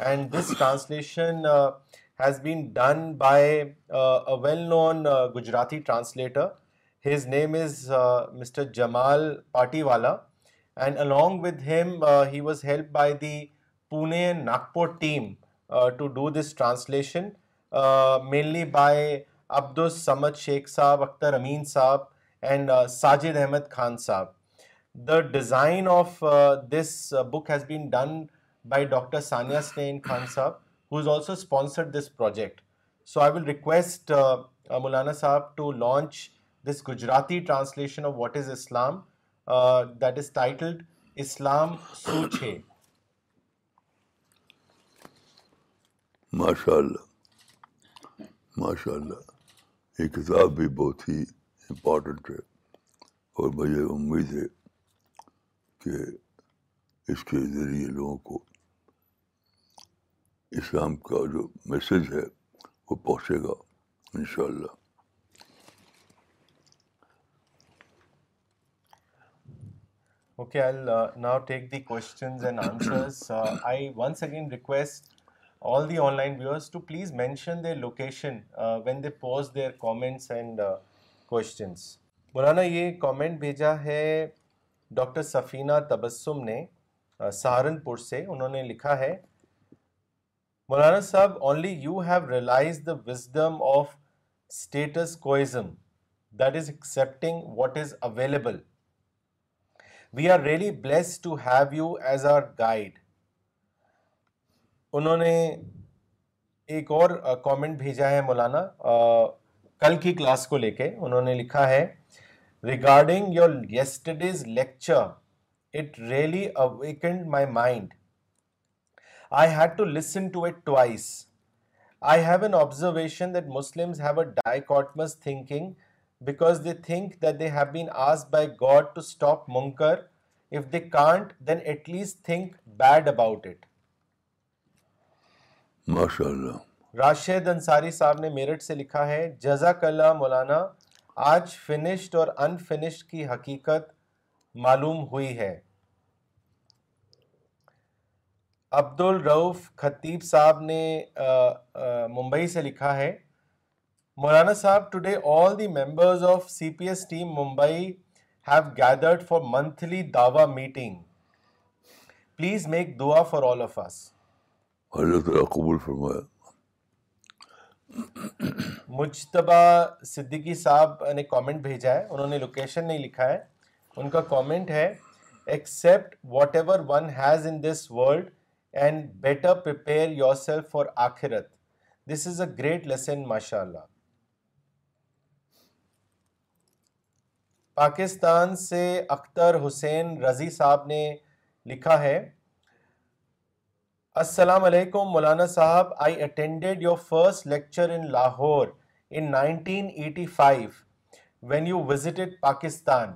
and this translation has been done by a well-known Gujarati translator. His name is Mr. Jamal Patiwala, and along with him he was helped by the Pune and Nagpur team to do this translation, mainly by Abdul Samad Shaikh صاحب اختر امین صاحب and uh, Sajid Ahmad Khan صاحب the design of this book has been done by doctor Sania Celine Khan صاحب who is also sponsored this project so I will request Maulana صاحب to launch this Gujarati translation of what is Islam that is titled Islam ماشاء ماشاء اللہ اللہ یہ کتاب بھی بہت ہی important ہے اور مجھے امید ہے کہ اس کے ذریعے لوگوں کو اسلام کا جو میسج ہے وہ پہنچے گا ان شاء اللہ Okay, I'll uh, now take the questions and answers. Uh, I once again request all the online viewers to please mention their location uh, when they post their comments and uh, questions. مولانا یہ comment بھیجا ہے doctor سفینہ تبسم نے سہارنپور سے انہوں نے لکھا ہے مولانا صاحب only you have realise the wisdom of status quoism that is accepting what is available we are really blessed to have you as our guide انہوں نے ایک اور کامنٹ بھیجا ہے مولانا کل کی کلاس کو لے کے انہوں نے لکھا ہے regarding your yesterday's lecture it really awakened my mind I had to listen to it twice I have an observation that Muslim have a thinking because they think that they have been as by God to stop منکر if they can't then at least think bad about it Rashid صاحب نے merit سے لکھا ہے جزاک اللہ مولانا آج finished اور انفنشڈ کی حقیقت معلوم ہوئی ہے خطیب صاحب نے ممبئی سے لکھا ہے مولانا صاحب today all the members of C P S team Mumbai have gathered for monthly meeting please make دعا فار آل آف آس اللہ تعالیٰ قبول مجتبہ صدیقی صاحب نے کامنٹ بھیجا ہے انہوں نے لوکیشن نہیں لکھا ہے ان کا کامنٹ ہے accept whatever one has in this world and better prepare yourself for آخرت this is a great lesson ماشاء اللہ پاکستان سے اختر حسین رضی صاحب نے لکھا ہے السلام علیکم Maulana Sahib I attended your first lecture in Lahore in nineteen eighty five when you visited Pakistan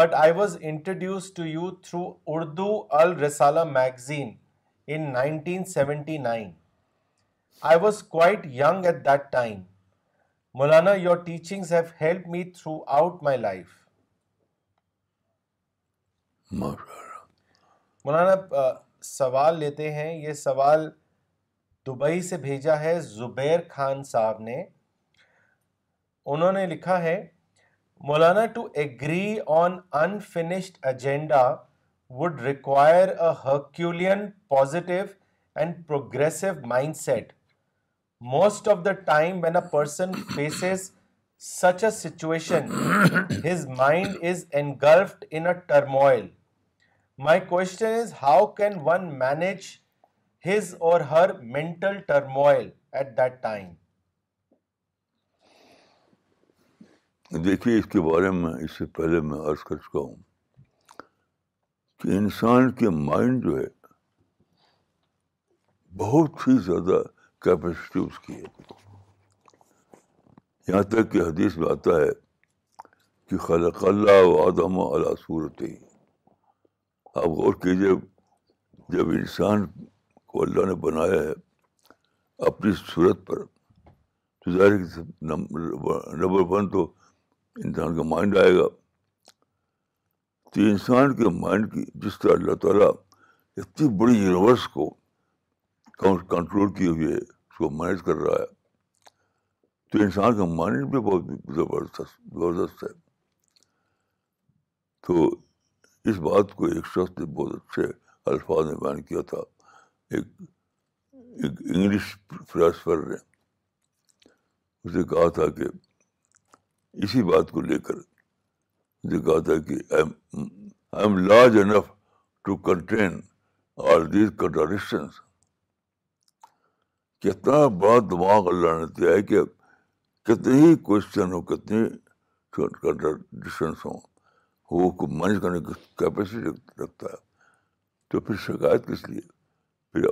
but I was introduce to you through Urdu Al Risala magazine in nineteen seventy nine I was quite young at that time Maulana your teachings have help me throughout my life Maulana سوال لیتے ہیں یہ سوال Dubai سے بھیجا ہے زبیر خان صاحب نے انہوں نے لکھا ہے Maulana to agree on unfinished agenda would require a herculean positive and progressive mind set most of the time when a person faces such a situation his mind is engulfed in a turmoil my question is how can one manage his or her mental turmoil at that time دیکھیے اس کے بارے میں اس سے پہلے میں عرض کر چکا ہوں کہ انسان کے مائنڈ جو ہے بہت ہی زیادہ کیپیسٹی اس کی ہے یہاں تک کہ حدیث میں آتا ہے کہ خلق اللہ و آدم صورت ہی آپ غور کیجیے جب انسان کو اللہ نے بنایا ہے اپنی صورت پر تو ظاہر نمبر ون تو انسان کا مائنڈ آئے گا تو انسان کے مائنڈ کی جس طرح اللہ تعالیٰ اتنی بڑی یونیورس کو کنٹرول کیے ہوئے اس کو مینیج کر رہا ہے تو انسان کا مائنڈ بھی بہت زبردست زبردست ہے تو اس بات کو ایک شخص نے بہت اچھے الفاظ نے بیان کیا تھا ایک انگلش فلاسفر نے اسے کہا تھا کہ اسی بات کو لے کر اسے کہا تھا کہ I am large enough to contain all these کتنا بڑا دماغ اللہ نے دیا ہے کہ کتنے ہی کوشچن ہو کتنے ہوں کو مینج کرنے کی کیپیسٹی رکھتا ہے تو پھر شکایت کس لیے پھر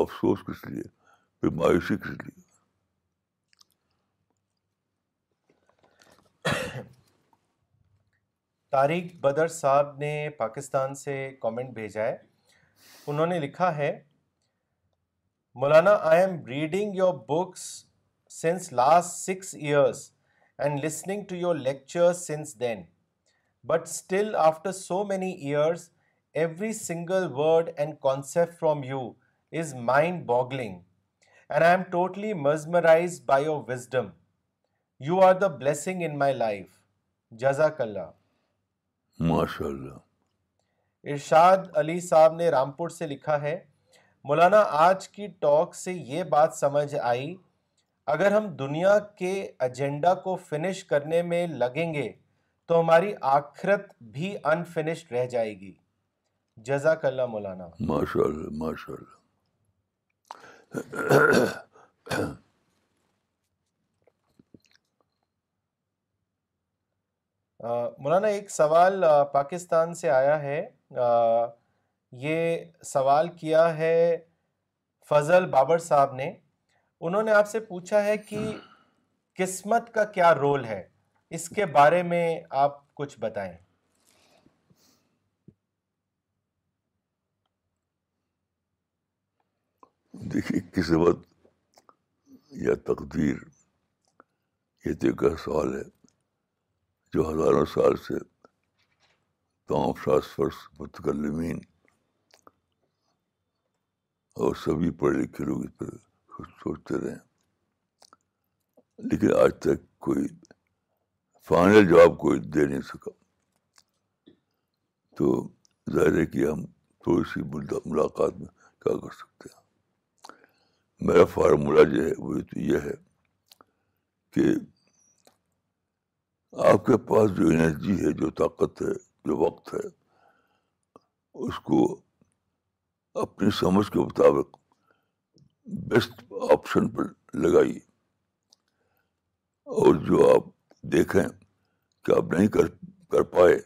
افسوس کس لیے پھر مایوسی کس لیے طارق بدر صاحب نے پاکستان سے کامنٹ بھیجا ہے انہوں نے لکھا ہے Maulana I am reading your books since last six years and listening to your lecture since then but still after so many years every single word and concept from you is mind boggling and I am totally mesmerise by your wisdom you are the blessing in my life جزاک اللہ ماشاء اللہ ارشاد علی صاحب نے رامپور سے لکھا ہے مولانا آج کی ٹاک سے یہ بات سمجھ آئی اگر ہم دنیا کے ایجنڈا کو فنش کرنے میں لگیں گے تو ہماری آخرت بھی انفنشڈ رہ جائے گی جزاک اللہ مولانا ماشاء اللہ ماشاء اللہ مولانا ایک سوال پاکستان سے آیا ہے یہ سوال کیا ہے فضل بابر صاحب نے انہوں نے آپ سے پوچھا ہے کہ قسمت کا کیا رول ہے اس کے بارے میں آپ کچھ بتائیں دیکھیے قسمت یا تقدیر یہ سوال ہے جو ہزاروں سال سے تمام فلاسفرس متکلمین اور سبھی پڑھے لکھے لوگ اس پر سوچتے رہے لیکن آج تک کوئی فائنل جواب کوئی دے نہیں سکا تو ظاہر ہے کہ ہم تھوڑی سی ملاقات میں کیا کر سکتے ہیں میرا فارمولہ جو ہے وہ تو یہ ہے کہ آپ کے پاس جو انرجی ہے جو طاقت ہے جو وقت ہے اس کو اپنی سمجھ کے مطابق بیسٹ آپشن پر لگائیے اور جو آپ دیکھیں کہ آپ نہیں کر کر پائے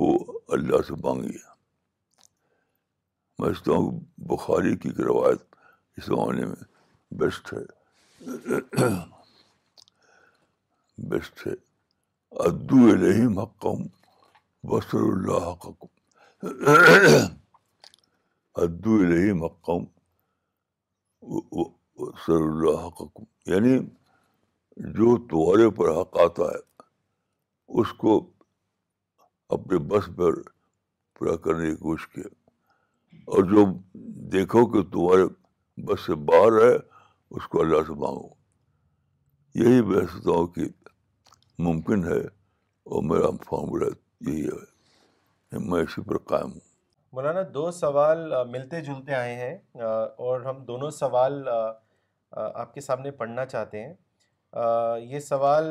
وہ اللہ سے مانگیے میں سمجھتا ہوں بخاری کی روایت اس زمانے میں بیسٹ ہے بیسٹ ہے ادو حقم وسر اللہ حقم ادو حقم سر اللہ حقم یعنی جو تمہارے پر حق آتا ہے اس کو اپنے بس پر پورا کرنے کی کوشش کیا اور جو دیکھو کہ تمہارے بس سے باہر ہے اس کو اللہ سے مانگو یہی میں ستا ہوں کہ ممکن ہے اور میرا فارمولہ یہی ہے میں اسی پر قائم ہوں مولانا دو سوال ملتے جلتے آئے ہیں اور ہم دونوں سوال آپ کے سامنے پڑھنا چاہتے ہیں یہ سوال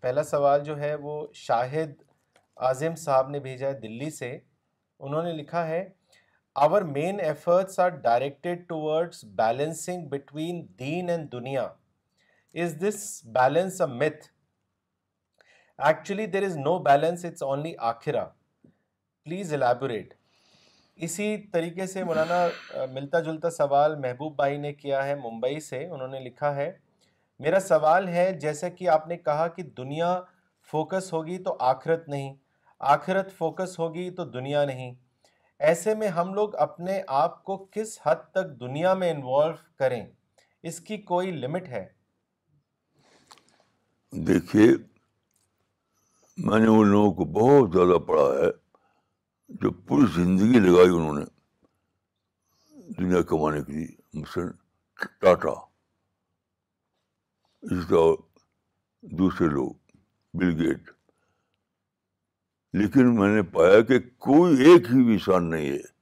پہلا سوال جو ہے وہ شاہد اعظم صاحب نے بھیجا ہے دلی سے انہوں نے لکھا ہے our main efforts are directed towards balancing between then and دنیا is this balance a myth actually there is no balance it's only آخرا please elaborate اسی طریقے سے مولانا ملتا جلتا سوال محبوب بھائی نے کیا ہے ممبئی سے انہوں نے لکھا ہے میرا سوال ہے جیسا کہ آپ نے کہا کہ دنیا فوکس ہوگی تو آخرت نہیں آخرت فوکس ہوگی تو دنیا نہیں ایسے میں ہم لوگ اپنے آپ کو کس حد تک دنیا میں انوالو کریں اس کی کوئی لمٹ ہے دیکھیے میں نے ان لوگوں کو بہت زیادہ پڑھا ہے جو پوری زندگی لگائی انہوں نے دنیا کمانے کے لیے مثلاً ٹاٹا دوسرے لوگ بل گیٹ لیکن میں نے پایا کہ کوئی ایک ہی انسان نہیں ہے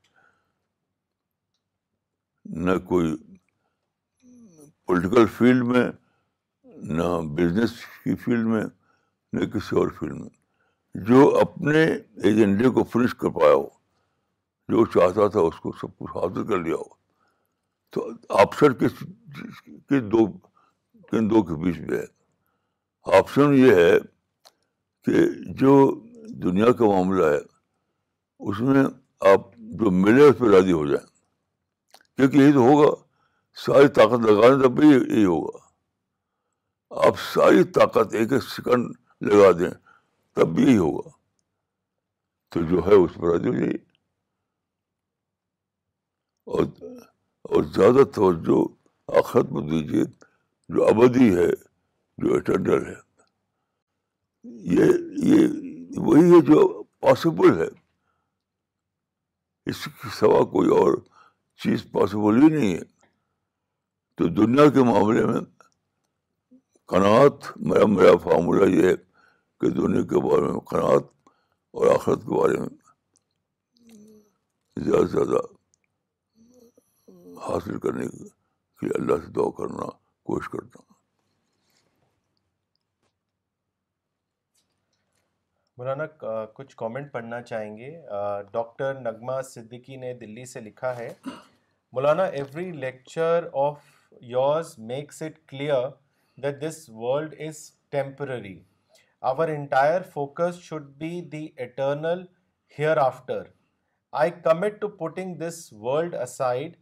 نہ کوئی پولیٹیکل فیلڈ میں نہ بزنس کی فیلڈ میں نہ کسی اور فیلڈ میں جو اپنے ایجنڈے کو فنش کر پایا ہو جو چاہتا تھا اس کو سب کچھ حاصل کر لیا ہو تو کس کے دو کن دو کے بیچ میں ہے آپشن یہ ہے کہ جو دنیا کا معاملہ ہے اس میں آپ جو ملے اس پہ راضی ہو جائیں کیونکہ یہی تو ہوگا ساری طاقت لگانے تب بھی یہی ہوگا آپ ساری طاقت ایک ایک سیکنڈ لگا دیں تب بھی یہی ہوگا تو جو ہے اس پہ راضی ہو جائیے اور اور زیادہ توجہ آخرت میں دیجیے جو ابدی ہے جو اٹرنل ہے یہ یہ وہی ہے جو پاسبل ہے اس کے سوا کوئی اور چیز پاسبل ہی نہیں ہے تو دنیا کے معاملے میں قناعت میرا میرا فارمولہ یہ ہے کہ دنیا کے بارے میں قناعت اور آخرت کے بارے میں زیادہ سے زیادہ حاصل کرنے کے لیے اللہ سے دعا کرنا کوشش کرتا ہوں مولانا کچھ کامنٹ پڑھنا چاہیں گے ڈاکٹر نگما صدیقی نے دلی سے لکھا ہے Maulana every lecture of yours makes it clear that this world is temporary our entire focus should be the eternal hereafter I commit to putting this world aside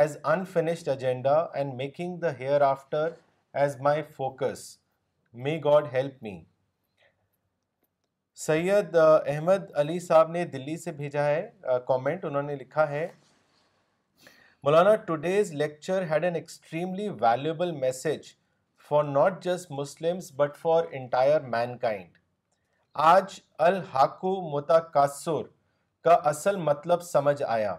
as unfinished agenda and making the hereafter as my focus may God help me Syed Ahmad Ali صاحب نے دلی سے بھیجا ہے comment انہوں نے لکھا ہے Maulana today's lecture had an extremely valuable message for not just Muslims but for entire mankind آج الحاقو متا کا اصل مطلب سمجھ آیا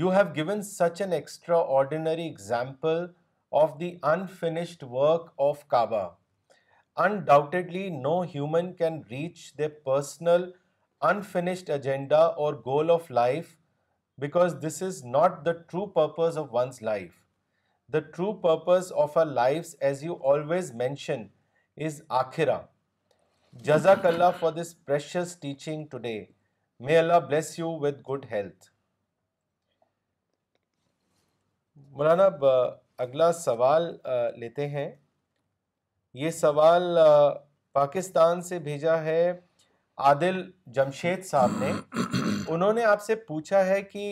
you have given such an extraordinary example of the unfinished work of Kaaba in no human can reach the personal unfinished agenda or goal of life because this is not the true purpose of one's life the true purpose of our life as you always mention is آخرا جزاک اللہ for this precious teaching today may Allah bless you with good health Maulana اگلا سوال لیتے ہیں یہ سوال پاکستان سے بھیجا ہے عادل جمشید صاحب نے انہوں نے آپ سے پوچھا ہے کہ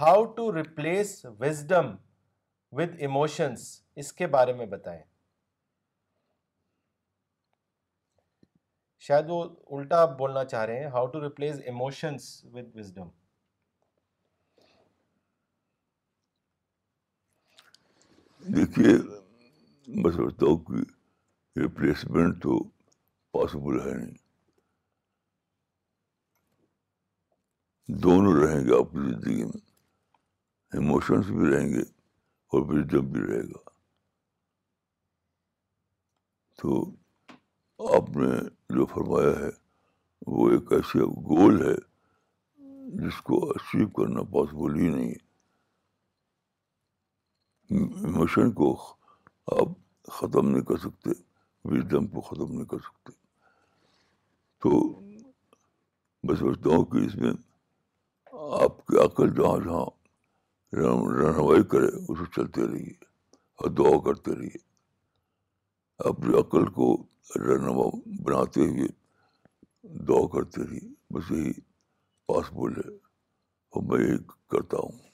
how to replace wisdom with emotions اس کے بارے میں بتائیں شاید وہ الٹا آپ بولنا چاہ رہے ہیں how to replace emotions with wisdom دیکھیے میں سمجھتا ہوں کہ ریپلیسمنٹ تو پاسبل ہے نہیں دونوں رہیں گے آپ کی زندگی میں ایموشنس بھی رہیں گے اور وزڈم بھی رہے گا تو آپ نے جو فرمایا ہے وہ ایک ایسا گول ہے جس کو اچیو کرنا پاسبل ہی نہیں ہے ایموشن کو آپ ختم نہیں کر سکتے وزڈم کو ختم نہیں کر سکتے تو میں سمجھتا ہوں کہ اس میں آپ کی عقل جہاں جہاں رہنمائی کرے اسے چلتے رہیے اور دعا کرتے رہیے اپنی عقل کو رہنما بناتے ہوئے دعا کرتے رہیے بس یہی پاسبل ہے اور میں یہی کرتا ہوں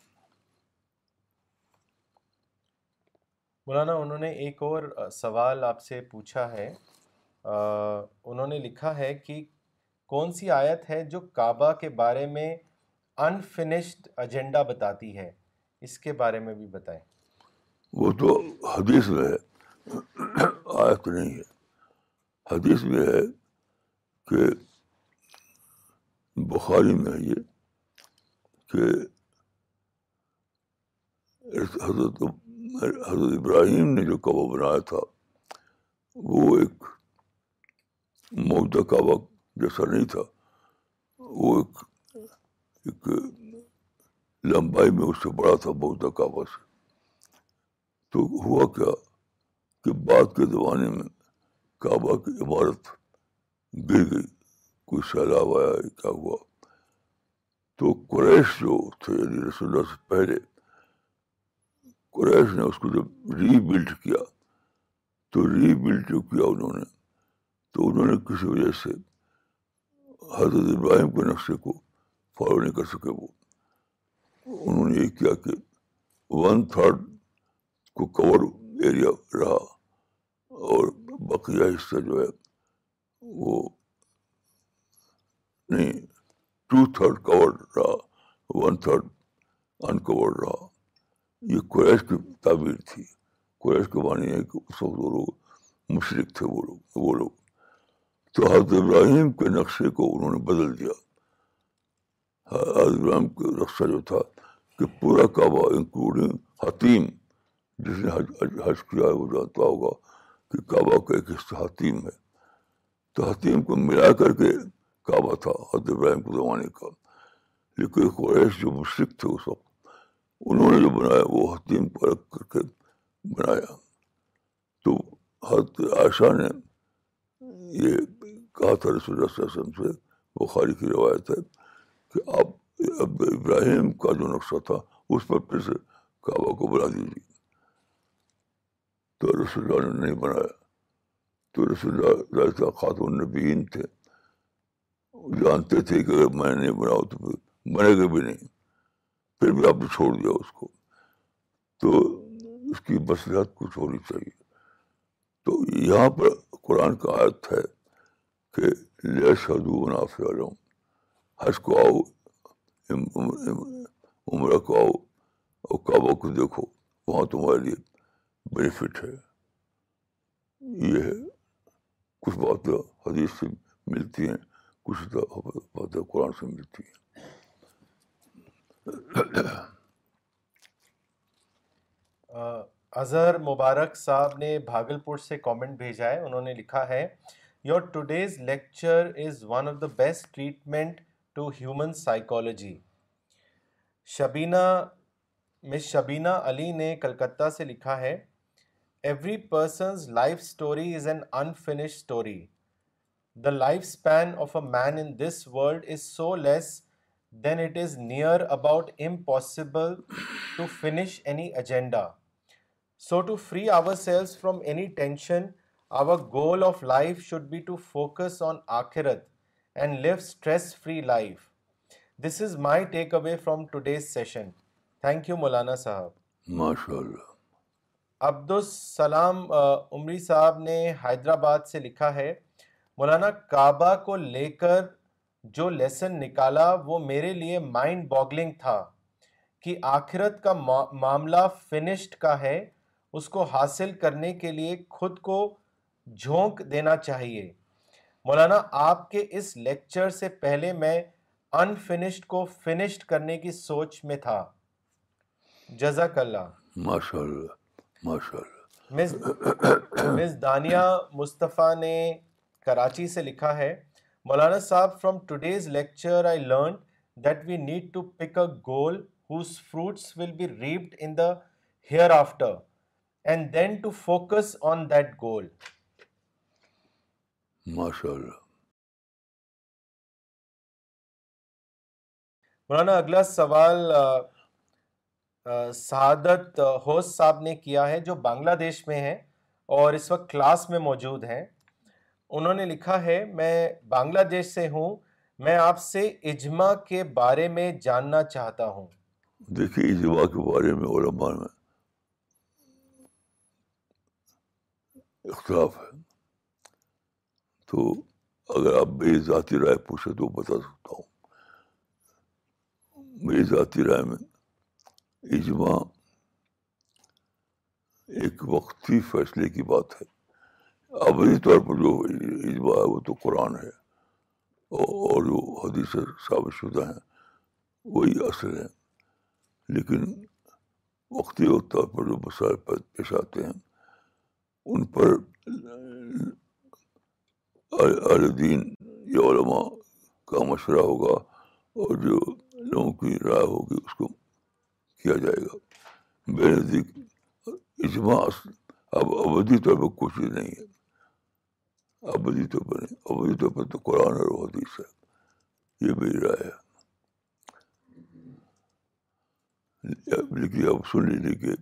مولانا انہوں نے ایک اور سوال آپ سے پوچھا ہے انہوں نے لکھا ہے کہ کون سی آیت ہے جو کعبہ کے بارے میں انفنشڈ ایجنڈا بتاتی ہے اس کے بارے میں بھی بتائیں وہ تو حدیث میں ہے آیت نہیں ہے حدیث میں ہے کہ بخاری میں ہے یہ حضرت ابراہیم نے جو کعبہ بنایا تھا وہ ایک موجودہ کعبہ جیسا نہیں تھا وہ ایک ایک لمبائی میں اس سے بڑا تھا موجودہ کعبہ سے تو ہوا کیا کہ بعد کے زمانے میں کعبہ کی عمارت گر گئی کوئی سیلاب آیا کیا ہوا تو قریش جو تھے یعنی رسول اللہ سے پہلے قریش نے اس کو جب ری بلڈ کیا تو ری بلڈ جو کیا انہوں نے تو انہوں نے کسی وجہ سے حضرت ابراہیم کے نقشے کو فالو نہیں کر سکے وہ انہوں نے یہ کیا کہ ون تھرڈ کو کور ایریا رہا اور بقیہ حصہ جو ہے وہ نہیں ٹو تھرڈ کورڈ رہا ون تھرڈ انکورڈ رہا یہ قریش کی تعبیر تھی قریش کے معنی ہے کہ اس وقت وہ لوگ مشرق تھے وہ لوگ وہ لوگ تو حضرت ابراہیم کے نقشے کو انہوں نے بدل دیا حضرت ابراہیم کا نقشہ جو تھا کہ پورا کعبہ انکلوڈنگ حتیم جس نے حج حج حج کیا ہے وہ جانتا ہوگا کہ کعبہ کا ایک حصہ حتیم ہے تو حتیم کو ملا کر کے کعبہ تھا حضرت ابراہیم کے زمانے کا لیکن قریش جو مشرق تھے اس وقت انہوں نے جو بنایا وہ حتیم رکھ کر کے بنایا تو حضرت عائشہ نے یہ کہا تھا رسول سے وہ کی روایت ہے کہ آپ اب ابراہیم کا جو نقشہ تھا اس پر پھر سے کعبہ کو بنا دیجیے تو رسول اللہ نے نہیں بنایا تو رسول اللہ خاتون نبیین تھے جانتے تھے کہ اگر میں نہیں بناؤں تو پھر بنے گے بھی نہیں پھر بھی آپ نے چھوڑ دیا اس کو تو اس کی مصلحت کچھ ہونی چاہیے تو یہاں پر قرآن کا عادت ہے کہ لے شدو منافع علوم حج کو آؤ عمرہ کو آؤ اور کعبہ کو دیکھو وہاں تمہارے لیے بینیفٹ ہے یہ ہے کچھ باتیں حدیث سے ملتی ہیں کچھ باتیں قرآن سے ملتی ہیں اظہر مبارک صاحب نے بھاگل پور سے کامنٹ بھیجا ہے انہوں نے لکھا ہے your today's lecture is one of the best treatment to human psychology Shabina miss Shabina Ali نے کلکتہ سے لکھا ہے every person's life story is an unfinished story the life span of a man in this world is so less than it is near about impossible to finish any agenda so to free ourselves from any tension our goal of life should be to focus on آخرت and live stress free life this is my take away from today's session thank you Maulana Sahib ماشاء اللہ عبدالسلام عمری صاحب نے حیدرآباد سے لکھا ہے مولانا کعبہ کو لے کر جو لیسن نکالا وہ میرے لیے مائنڈ باگلنگ تھا کہ آخرت کا معاملہ فنشڈ کا ہے اس کو حاصل کرنے کے لیے خود کو جھونک دینا چاہیے مولانا آپ کے اس لیکچر سے پہلے میں انفنشڈ کو فنشڈ کرنے کی سوچ میں تھا جزاک اللہ مس مس دانیہ مصطفیٰ نے کراچی سے لکھا ہے مولانا صاحب from today's lecture I learn that we need to pick a goal whose fruits will be reaped in the hereafter and then to focus on that دول مولانا اگلا سوال سعادت ہوس صاحب نے کیا ہے جو بنگلہ دیش میں ہے اور اس وقت کلاس میں موجود ہیں انہوں نے لکھا ہے میں بنگلہ دیش سے ہوں میں آپ سے اجماع کے بارے میں جاننا چاہتا ہوں دیکھیے اجماع کے بارے میں اختلاف ہے تو اگر آپ بے ذاتی رائے پوچھیں تو بتا سکتا ہوں بے ذاتی رائے میں اجماع ایک وقتی فیصلے کی بات ہے عملی طور پر جو اجماع ہے وہ تو قرآن ہے اور جو حدیث ثابت شدہ ہیں وہی اصل ہیں لیکن وقتی طور پر جو مسائل پیش آتے ہیں ان پر عالدین یا علماء کا مشورہ ہوگا اور جو لوگوں کی رائے ہوگی اس کو کیا جائے گا بے نزدیک اجماع اب ابدی طور پر کوشش نہیں ہے ابودی طور پر ابودی طور پر تو قرآن اور حدیث ہے یہ بھی رائے ہے لکھیے اب سن لیجیے کہ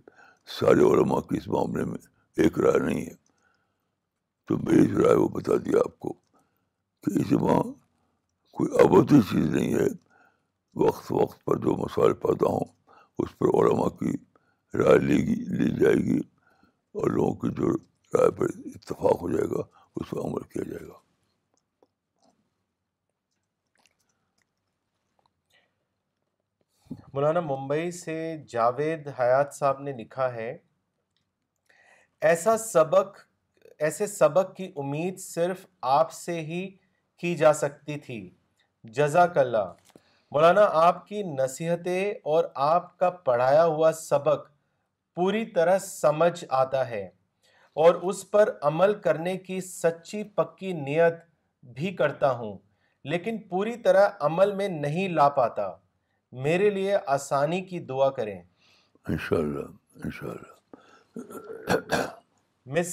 سارے علماء کی اس معاملے میں ایک رائے نہیں ہے تو میری رائے وہ بتا دیا آپ کو کہ اس ماں کوئی ابودی چیز نہیں ہے وقت وقت پر جو مسائل پاتا ہوں اس پر علماء کی رائے لے گی لی جائے گی اور لوگوں کی جو رائے پر اتفاق ہو جائے گا اس عمل کیا جائے گا مولانا ممبئی سے جاوید حیات صاحب نے لکھا ہے ایسا سبق ایسے سبق کی امید صرف آپ سے ہی کی جا سکتی تھی جزاک اللہ مولانا آپ کی نصیحتیں اور آپ کا پڑھایا ہوا سبق پوری طرح سمجھ آتا ہے اور اس پر عمل کرنے کی سچی پکی نیت بھی کرتا ہوں لیکن پوری طرح عمل میں نہیں لا پاتا میرے لیے آسانی کی دعا کریں انشاءاللہ مس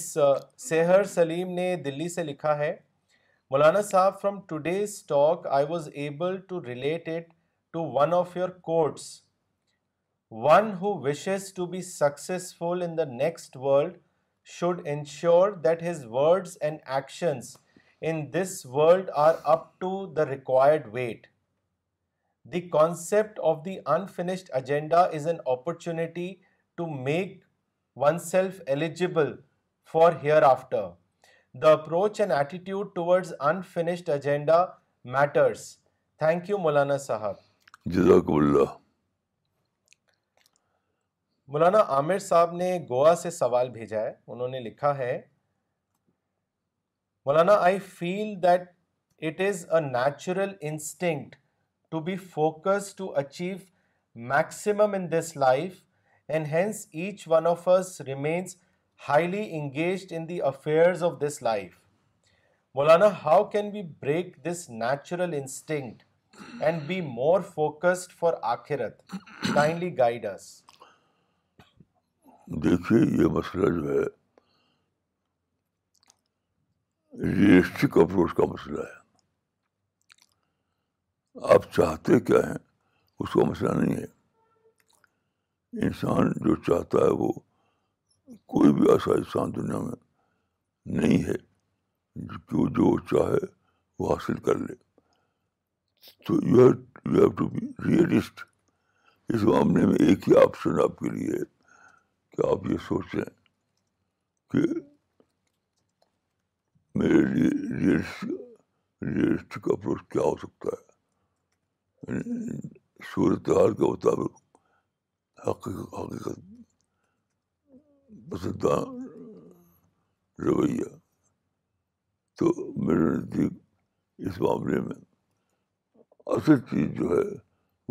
سہر سلیم نے دلی سے لکھا ہے مولانا صاحب from today's talk I was able to relate it to one of your quotes one who wish to be successful in the next world should ensure that his words and actions in this world are up to the required weight. The concept of the unfinished agenda is an opportunity to make oneself eligible for hereafter. The approach and attitude towards unfinished agenda matters. Thank you, Maulana Sahab. Jazakumullah. Maulana Aamir صاحب نے گوا سے سوال بھیجا ہے انہوں نے لکھا ہے Maulana I feel that it is a natural instinct to be focus to achieve maximum in this life and hence each one of us remains highly engaged in the affairs of this life Maulana how can we break this natural instinct and be more focused for آخرت kindly guide us دیکھیے یہ مسئلہ جو ہے realistic approach کا مسئلہ ہے آپ چاہتے کیا ہیں اس کا مسئلہ نہیں ہے انسان جو چاہتا ہے وہ کوئی بھی ایسا انسان دنیا میں نہیں ہے جو جو چاہے وہ حاصل کر لے تو you have to be realist اس معاملے میں ایک ہی آپشن آپ کے لیے ہے کہ آپ یہ سوچیں کہ میرے لیے ریئلسٹک اپروچ کیا ہو سکتا ہے یعنی صورت حال کے مطابق حقیقت حقیقت پسندیدہ رویہ تو میرے نزدیک اس معاملے میں اصل چیز جو ہے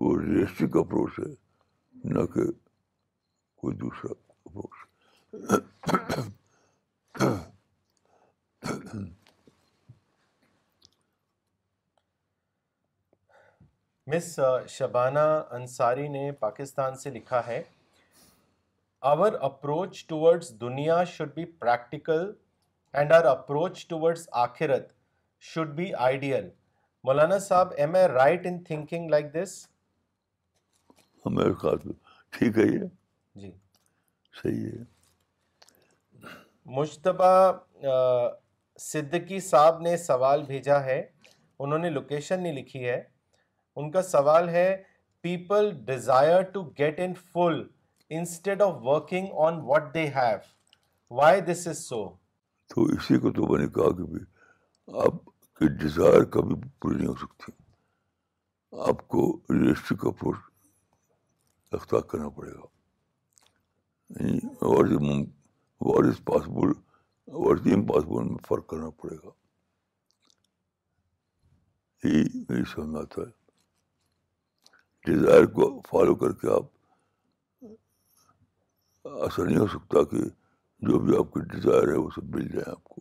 وہ ریئلسٹک اپروچ ہے نہ کہ کوئی دوسرا مس شبانہ انصاری نے پاکستان سے لکھا ہے آور اپروچ ٹورڈز دنیا should be practical and our approach towards آخرت شوڈ بی آئیڈیل مولانا صاحب am I right in thinking like this ٹھیک ہے جی صحیح ہے مشتبہ صدقی صاحب نے سوال بھیجا ہے انہوں نے لوکیشن نہیں لکھی ہے ان کا سوال ہے people desire to get in full instead of working on what they have why this is so تو اسی کو تو میں نے کہا کہ آپ کے ڈیزائر کبھی پوری نہیں ہو سکتی آپ کو ریلسٹک اپروچ اختیار کرنا پڑے گا پاسبل اور از امپاسبل میں فرق کرنا پڑے گا یہی سمجھ میں آتا ہے ڈیزائر کو فالو کر کے آپ ایسا نہیں ہو سکتا کہ جو بھی آپ کے ڈیزائر ہے وہ سب مل جائیں آپ کو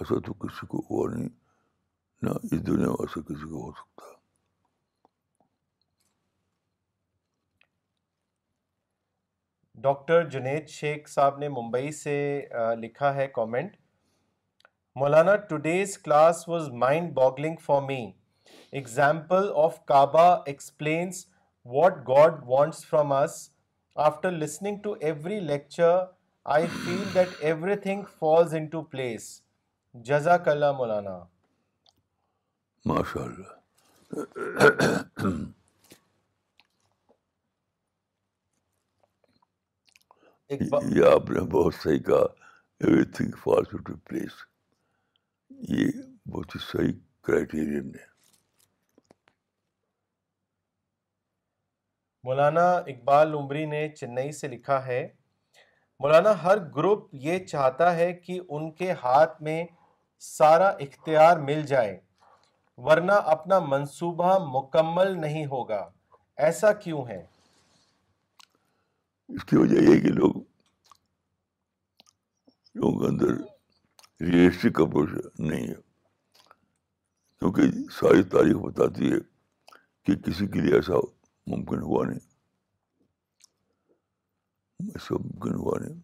ایسا تو کسی کو ہوا نہیں نہ اس دنیا میں ایسا کسی کو ہو سکتا ہے ڈاکٹر جنید شیخ صاحب نے ممبئی سے لکھا ہے comment Maulana today's class was mind boggling for me example of Kaaba explains what God wants from us after listening to every lecture I feel that everything falls into place جزاک اللہ مولانا ماشاء اللہ یہ آپ نے بہت صحیح کہا everything falls to place یہ بہت ہی صحیح کرائیٹیرین ہے مولانا اقبال عمری نے چنئی سے لکھا ہے مولانا ہر گروپ یہ چاہتا ہے کہ ان کے ہاتھ میں سارا اختیار مل جائے ورنہ اپنا منصوبہ مکمل نہیں ہوگا ایسا کیوں ہے اس کی وجہ یہ کہ لوگ لوگوں کے اندر ریئلسٹک اپروچ نہیں ہے کیونکہ ساری تاریخ بتاتی ہے کہ کسی کے لیے ایسا ممکن ہوا نہیں ایسا ممکن ہوا نہیں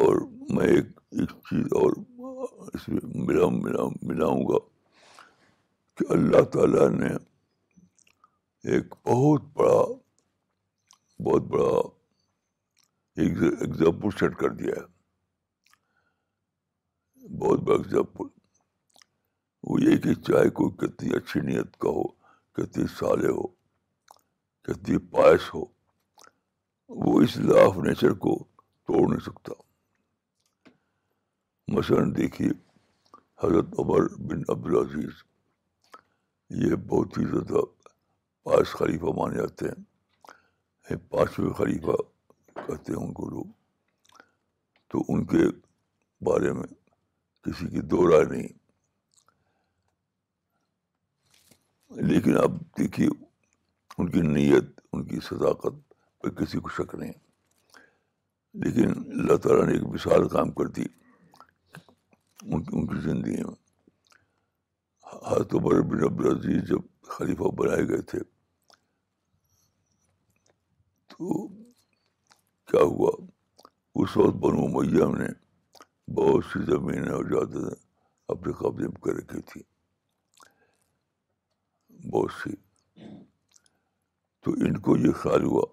اور میں ایک ایک چیز اور اس میں ملا ملا ملاؤں گا کہ اللہ تعالیٰ نے ایک بہت بڑا بہت بڑا ایگزامپل سیٹ کر دیا ہے بہت بڑا ایگزامپل وہ یہ کہ چاہے کوئی کتنی اچھی نیت کا ہو کتنی سالے ہو کتنی پائس ہو وہ اس لا آف نیچر کو توڑ نہیں سکتا مثلاً دیکھیے حضرت عمر بن عبدالعزیز یہ بہت ہی زیادہ پائس خلیفہ مانے جاتے ہیں پانچویں خلیفہ کہتے ہیں ان کو لوگ تو ان کے بارے میں کسی کی دو رائے نہیں لیکن اب دیکھیے ان کی نیت ان کی صداقت پہ کسی کو شک نہیں لیکن اللہ تعالیٰ نے ایک مثال کام کر دی ان کی ان کی زندگی میں ہاتھ عمر بن عبد العزیز جب خلیفہ بنائے گئے تھے تو کیا ہوا اس وقت بنو میاں نے بہت سی زمینیں اور زیادہ اپنے قبضے میں کر رکھی تھی بہت سی تو ان کو یہ خیال ہوا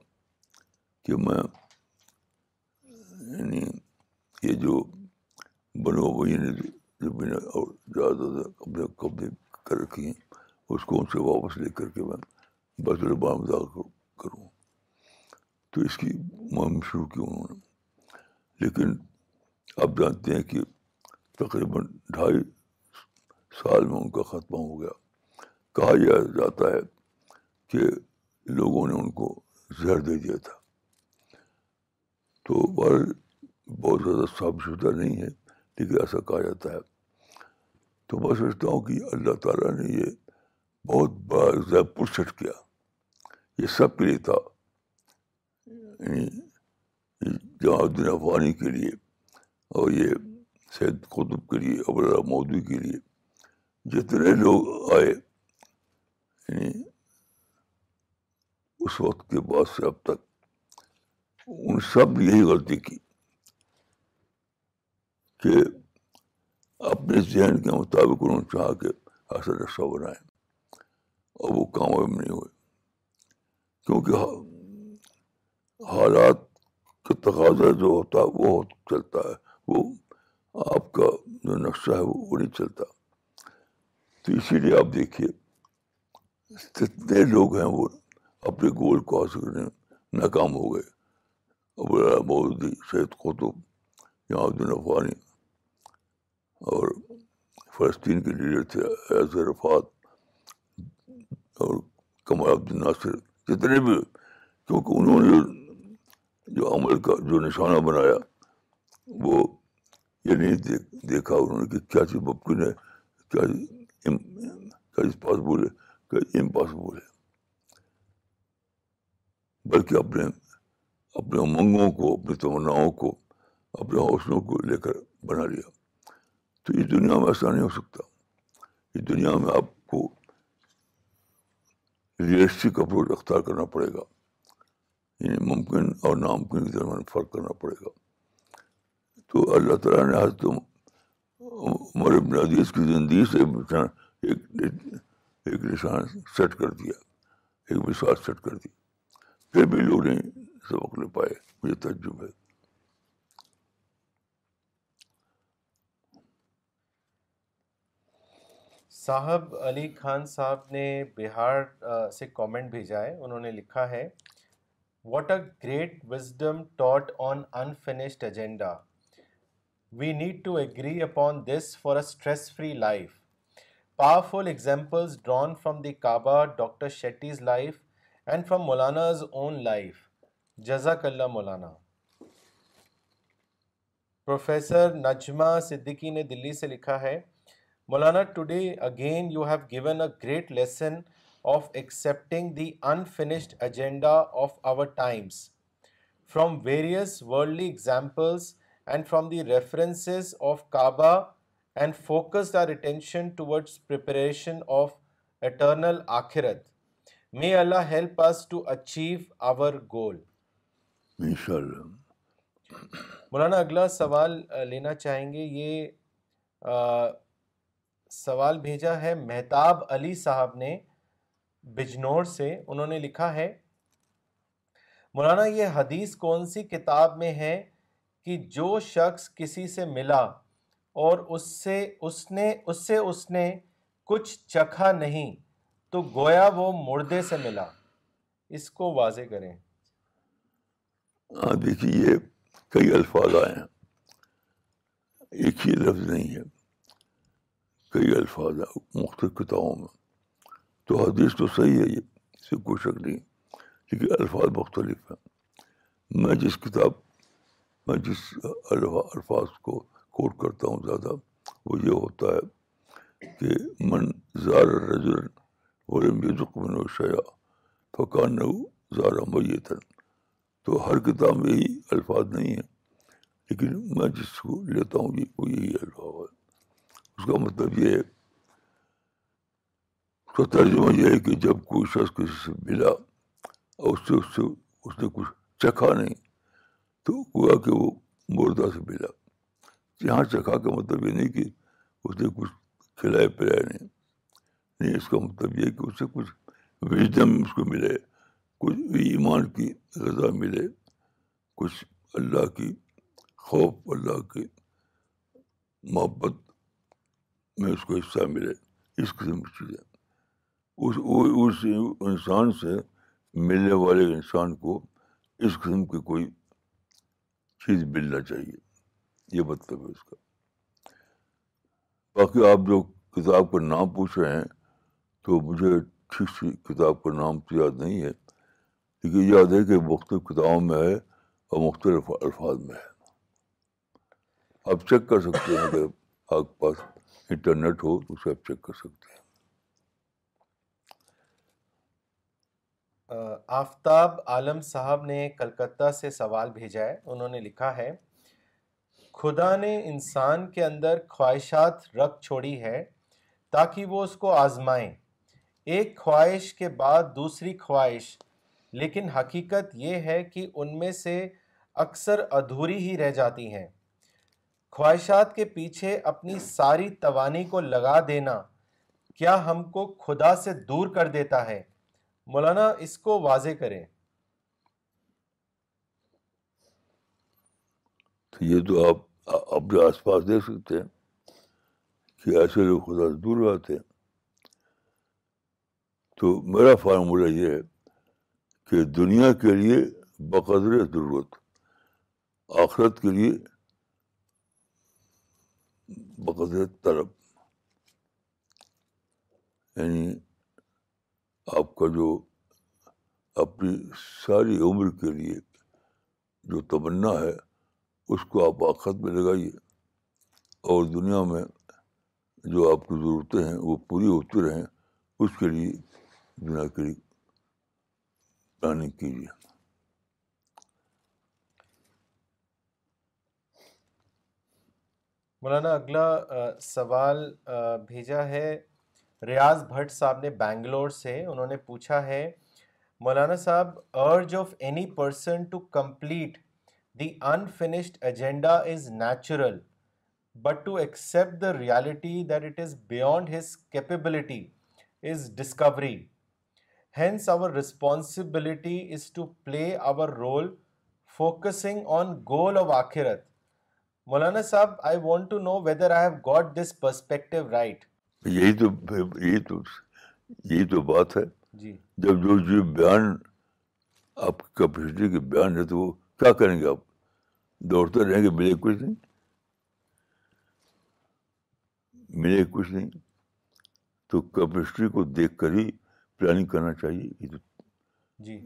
کہ میں یعنی یہ جو بھائی نے زمینیں اور زیادہ تر اپنے قبضے کر رکھی ہیں اس کو ان سے واپس لے کر کے میں بسر بام د کروں تو اس کی مہم شروع کی انہوں نے لیکن اب جانتے ہیں کہ تقریباً ڈھائی سال میں ان کا خاتمہ ہو گیا کہا یہ جاتا ہے کہ لوگوں نے ان کو زہر دے دیا تھا تو بہت زیادہ صاف ستھرا نہیں ہے لیکن ایسا کہا جاتا ہے تو میں سوچتا ہوں کہ اللہ تعالیٰ نے یہ بہت بڑا زیب پرسٹ کیا یہ سب کے لیے تھا یعنی جہاں الدین افغانی کے لیے اور یہ سید قطب کے لیے ابو اللہ مودی کے لیے جتنے لوگ آئے یعنی اس وقت کے بعد سے اب تک ان سب نے یہی غلطی کی کہ اپنے ذہن کے مطابق انہوں نے چاہ کے ایسا رسا بنائیں اور وہ کامیاب نہیں ہوئے کیونکہ حالات کا تقاضا جو ہوتا ہے وہ چلتا ہے وہ آپ کا جو نقشہ ہے وہ نہیں چلتا تو اسی لیے آپ دیکھیے کتنے لوگ ہیں وہ اپنے گول کو حاصل کرنے میں ناکام ہو گئے ابو مودی شہید قطب جامع اور فلسطین کے لیڈر تھے ایز رفات اور کمر الناصر جتنے بھی کیونکہ انہوں نے جو عمل کا جو نشانہ بنایا وہ یہ نہیں دیکھ دیکھا انہوں نے کہ کیا چیز ممکن ہے کیا چیز پاسبل ہے کیا امپاسبل ہے بلکہ اپنے اپنے امنگوں کو اپنی تمناؤں کو اپنے حوصلوں کو لے کر بنا لیا تو اس دنیا میں ایسا نہیں ہو سکتا اس دنیا میں آپ کو ریئلسٹک اپروچ اختیار کرنا پڑے گا یعنی ممکن اور ناممکن کے درمیان فرق کرنا پڑے گا تو اللہ تعالیٰ نے آج تم عمر ابن عدیز کی زندگی سے ایک ایک نشان سیٹ کر دیا ایک وشواس سیٹ کر دیا پھر بھی لوگ نہیں سبق لے پائے مجھے تجب ہے صاحب علی خان صاحب نے بہار سے کامنٹ بھیجا ہے انہوں نے لکھا ہے what a great wisdom taught on unfinished agenda we need to agree upon this for a stress free life powerful examples drawn from the Kaaba doctor شیٹیز life and from Maulana's own life جزاک اللہ مولانا professor Najma Siddiqui نے دلی سے لکھا ہے مولانا today again you have given a great lesson of accepting the unfinished agenda of our times from various worldly examples Allah help achieve our goal مولانا اگلا سوال لینا چاہیں گے یہ سوال بھیجا ہے مہتاب علی صاحب نے بجنور سے انہوں نے لکھا ہے مولانا یہ حدیث کون سی کتاب میں ہے کہ جو شخص کسی سے ملا اور اس سے اس نے اس سے اس نے کچھ چکھا نہیں تو گویا وہ مردے سے ملا اس کو واضح کریں ہاں، دیکھیے یہ کئی الفاظ آئے ہیں ایک ہی لفظ نہیں ہے کئی الفاظ ہیں مختلف کتابوں میں تو حدیث تو صحیح ہے یہ اس سے کوئی شک نہیں لیکن الفاظ مختلف ہیں میں جس کتاب میں جس الفاظ کو کوٹ کرتا ہوں زیادہ وہ یہ ہوتا ہے کہ من زارا رجمے و شیا فقان زارا میتن تو ہر کتاب میں یہی الفاظ نہیں ہیں لیکن میں جس کو لیتا ہوں یہ وہ یہی الفاظ ہے اس کا مطلب یہ ہے اس کا ترجمہ یہ ہے کہ جب کوئی شخص کسی سے ملا اور اس سے اس سے اس نے کچھ چکھا نہیں تو ہوا کہ وہ مردہ سے ملا جہاں سے کھا کا مطلب یہ نہیں کہ اس نے کچھ کھلائے پلائے نہیں نہیں اس کا مطلب یہ کہ اس سے کچھ وژڈم اس کو ملے کچھ ایمان کی غذا ملے کچھ اللہ کی خوف اللہ کی محبت میں اس کو حصہ ملے اس قسم کی چیزیں اس اس انسان سے ملنے والے انسان کو اس قسم کی کوئی چیز ملنا چاہیے یہ مطلب ہے اس کا باقی آپ جو کتاب کا نام پوچھ رہے ہیں تو مجھے ٹھیک سی کتاب کا نام تو یاد نہیں ہے لیکن یاد ہے کہ مختلف کتابوں میں ہے اور مختلف الفاظ میں ہے آپ چیک کر سکتے ہیں اگر آپ کے پاس انٹرنیٹ ہو تو اسے آپ چیک کر سکتے ہیں آفتاب عالم صاحب نے کلکتہ سے سوال بھیجا ہے انہوں نے لکھا ہے خدا نے انسان کے اندر خواہشات رکھ چھوڑی ہے تاکہ وہ اس کو آزمائیں ایک خواہش کے بعد دوسری خواہش لیکن حقیقت یہ ہے کہ ان میں سے اکثر ادھوری ہی رہ جاتی ہیں خواہشات کے پیچھے اپنی ساری توانی کو لگا دینا کیا ہم کو خدا سے دور کر دیتا ہے مولانا اس کو واضح کریں تو یہ تو آپ اپنے آس پاس دیکھ سکتے ہیں کہ ایسے لوگ خدا سے دور رہتے ہیں تو میرا فارمولہ یہ ہے کہ دنیا کے لیے بقدر ضرورت آخرت کے لیے بقدر طلب یعنی آپ کا جو اپنی ساری عمر کے لیے جو تمنا ہے اس کو آپ آخت میں لگائیے اور دنیا میں جو آپ کی ضرورتیں ہیں وہ پوری ہوتی رہیں اس کے لیے دنیا کے لیے پلاننگ کیجیے مولانا اگلا سوال بھیجا ہے ریاض بھٹ صاحب نے بینگلور سے انہوں نے پوچھا ہے مولانا صاحب urge of any person to complete the unfinished agenda is natural but to accept the reality that it is beyond his capability is discovery hence our responsibility is to play our role focusing on goal of آخرت مولانا صاحب I want to know whether I have got this perspective right یہی تو یہی تو یہی تو بات ہے جی۔ جب جو جو بیان آپ کی کیپیسٹی کے بیان ہے تو وہ کیا کریں گے آپ دوڑتے رہیں گے ملے کچھ نہیں ملے کچھ نہیں تو کیپیسٹی کو دیکھ کر ہی پلاننگ کرنا چاہیے یہ تو جی۔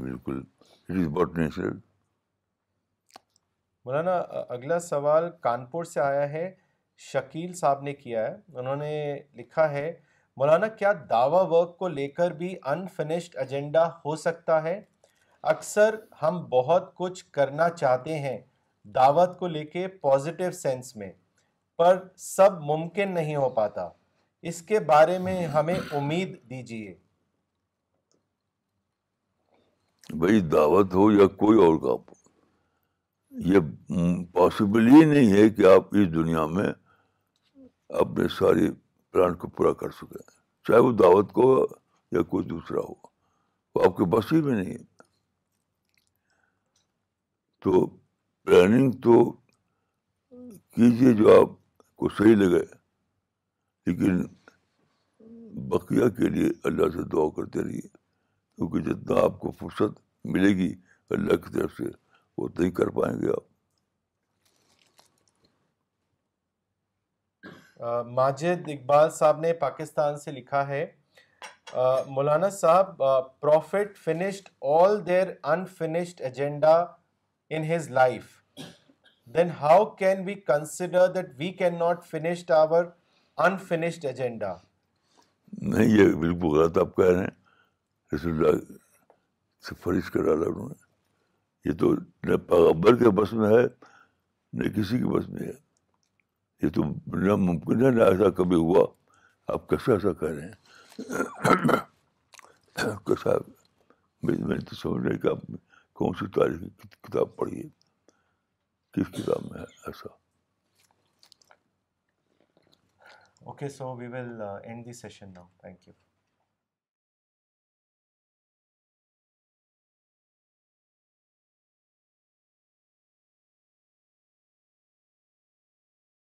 بالکل it is what natural Maulana اگلا سوال کانپور سے آیا ہے شکیل صاحب نے کیا ہے انہوں نے لکھا ہے مولانا کیا دعویٰ ورک کو لے کر بھی انفنشڈ ایجنڈا ہو سکتا ہے اکثر ہم بہت کچھ کرنا چاہتے ہیں دعوت کو لے کے پوزیٹیو سینس میں پر سب ممکن نہیں ہو پاتا اس کے بارے میں ہمیں امید دیجیے بھائی دعوت ہو یا کوئی اور یہ پاسبل ہی نہیں ہے کہ آپ اس دنیا میں اپنے ساری پلان کو پورا کر سکیں چاہے وہ دعوت کو ہو یا کوئی دوسرا ہو وہ آپ کے بس ہی میں نہیں ہے تو پلاننگ تو کیجیے جو آپ کو صحیح لگے لیکن بقیہ کے لیے اللہ سے دعا کرتے رہیے کیونکہ جتنا آپ کو فرصت ملے گی اللہ کی طرف سے وہ تو نہیں کر پائیں گے آپ ماجد اقبال صاحب نے پاکستان سے لکھا ہے مولانا صاحب prophet all their agenda in his life then how can we consider that we can not finished our unfinished agenda نہیں یہ بالکل غلط آپ کہہ رہے ہیں اللہ سے فرش یہ تو نہ پیغبر کے بس میں ہے نہ کسی کے بس میں ہے یہ تو ناممکن ہے نہ ایسا کبھی ہوا آپ کیسے ایسا کہہ رہے ہیں کیسا میں تو سمجھ رہے کہ آپ کون سی کی کتاب پڑھی ہے کس کتاب میں ہے ایسا okay so we will end the session now thank you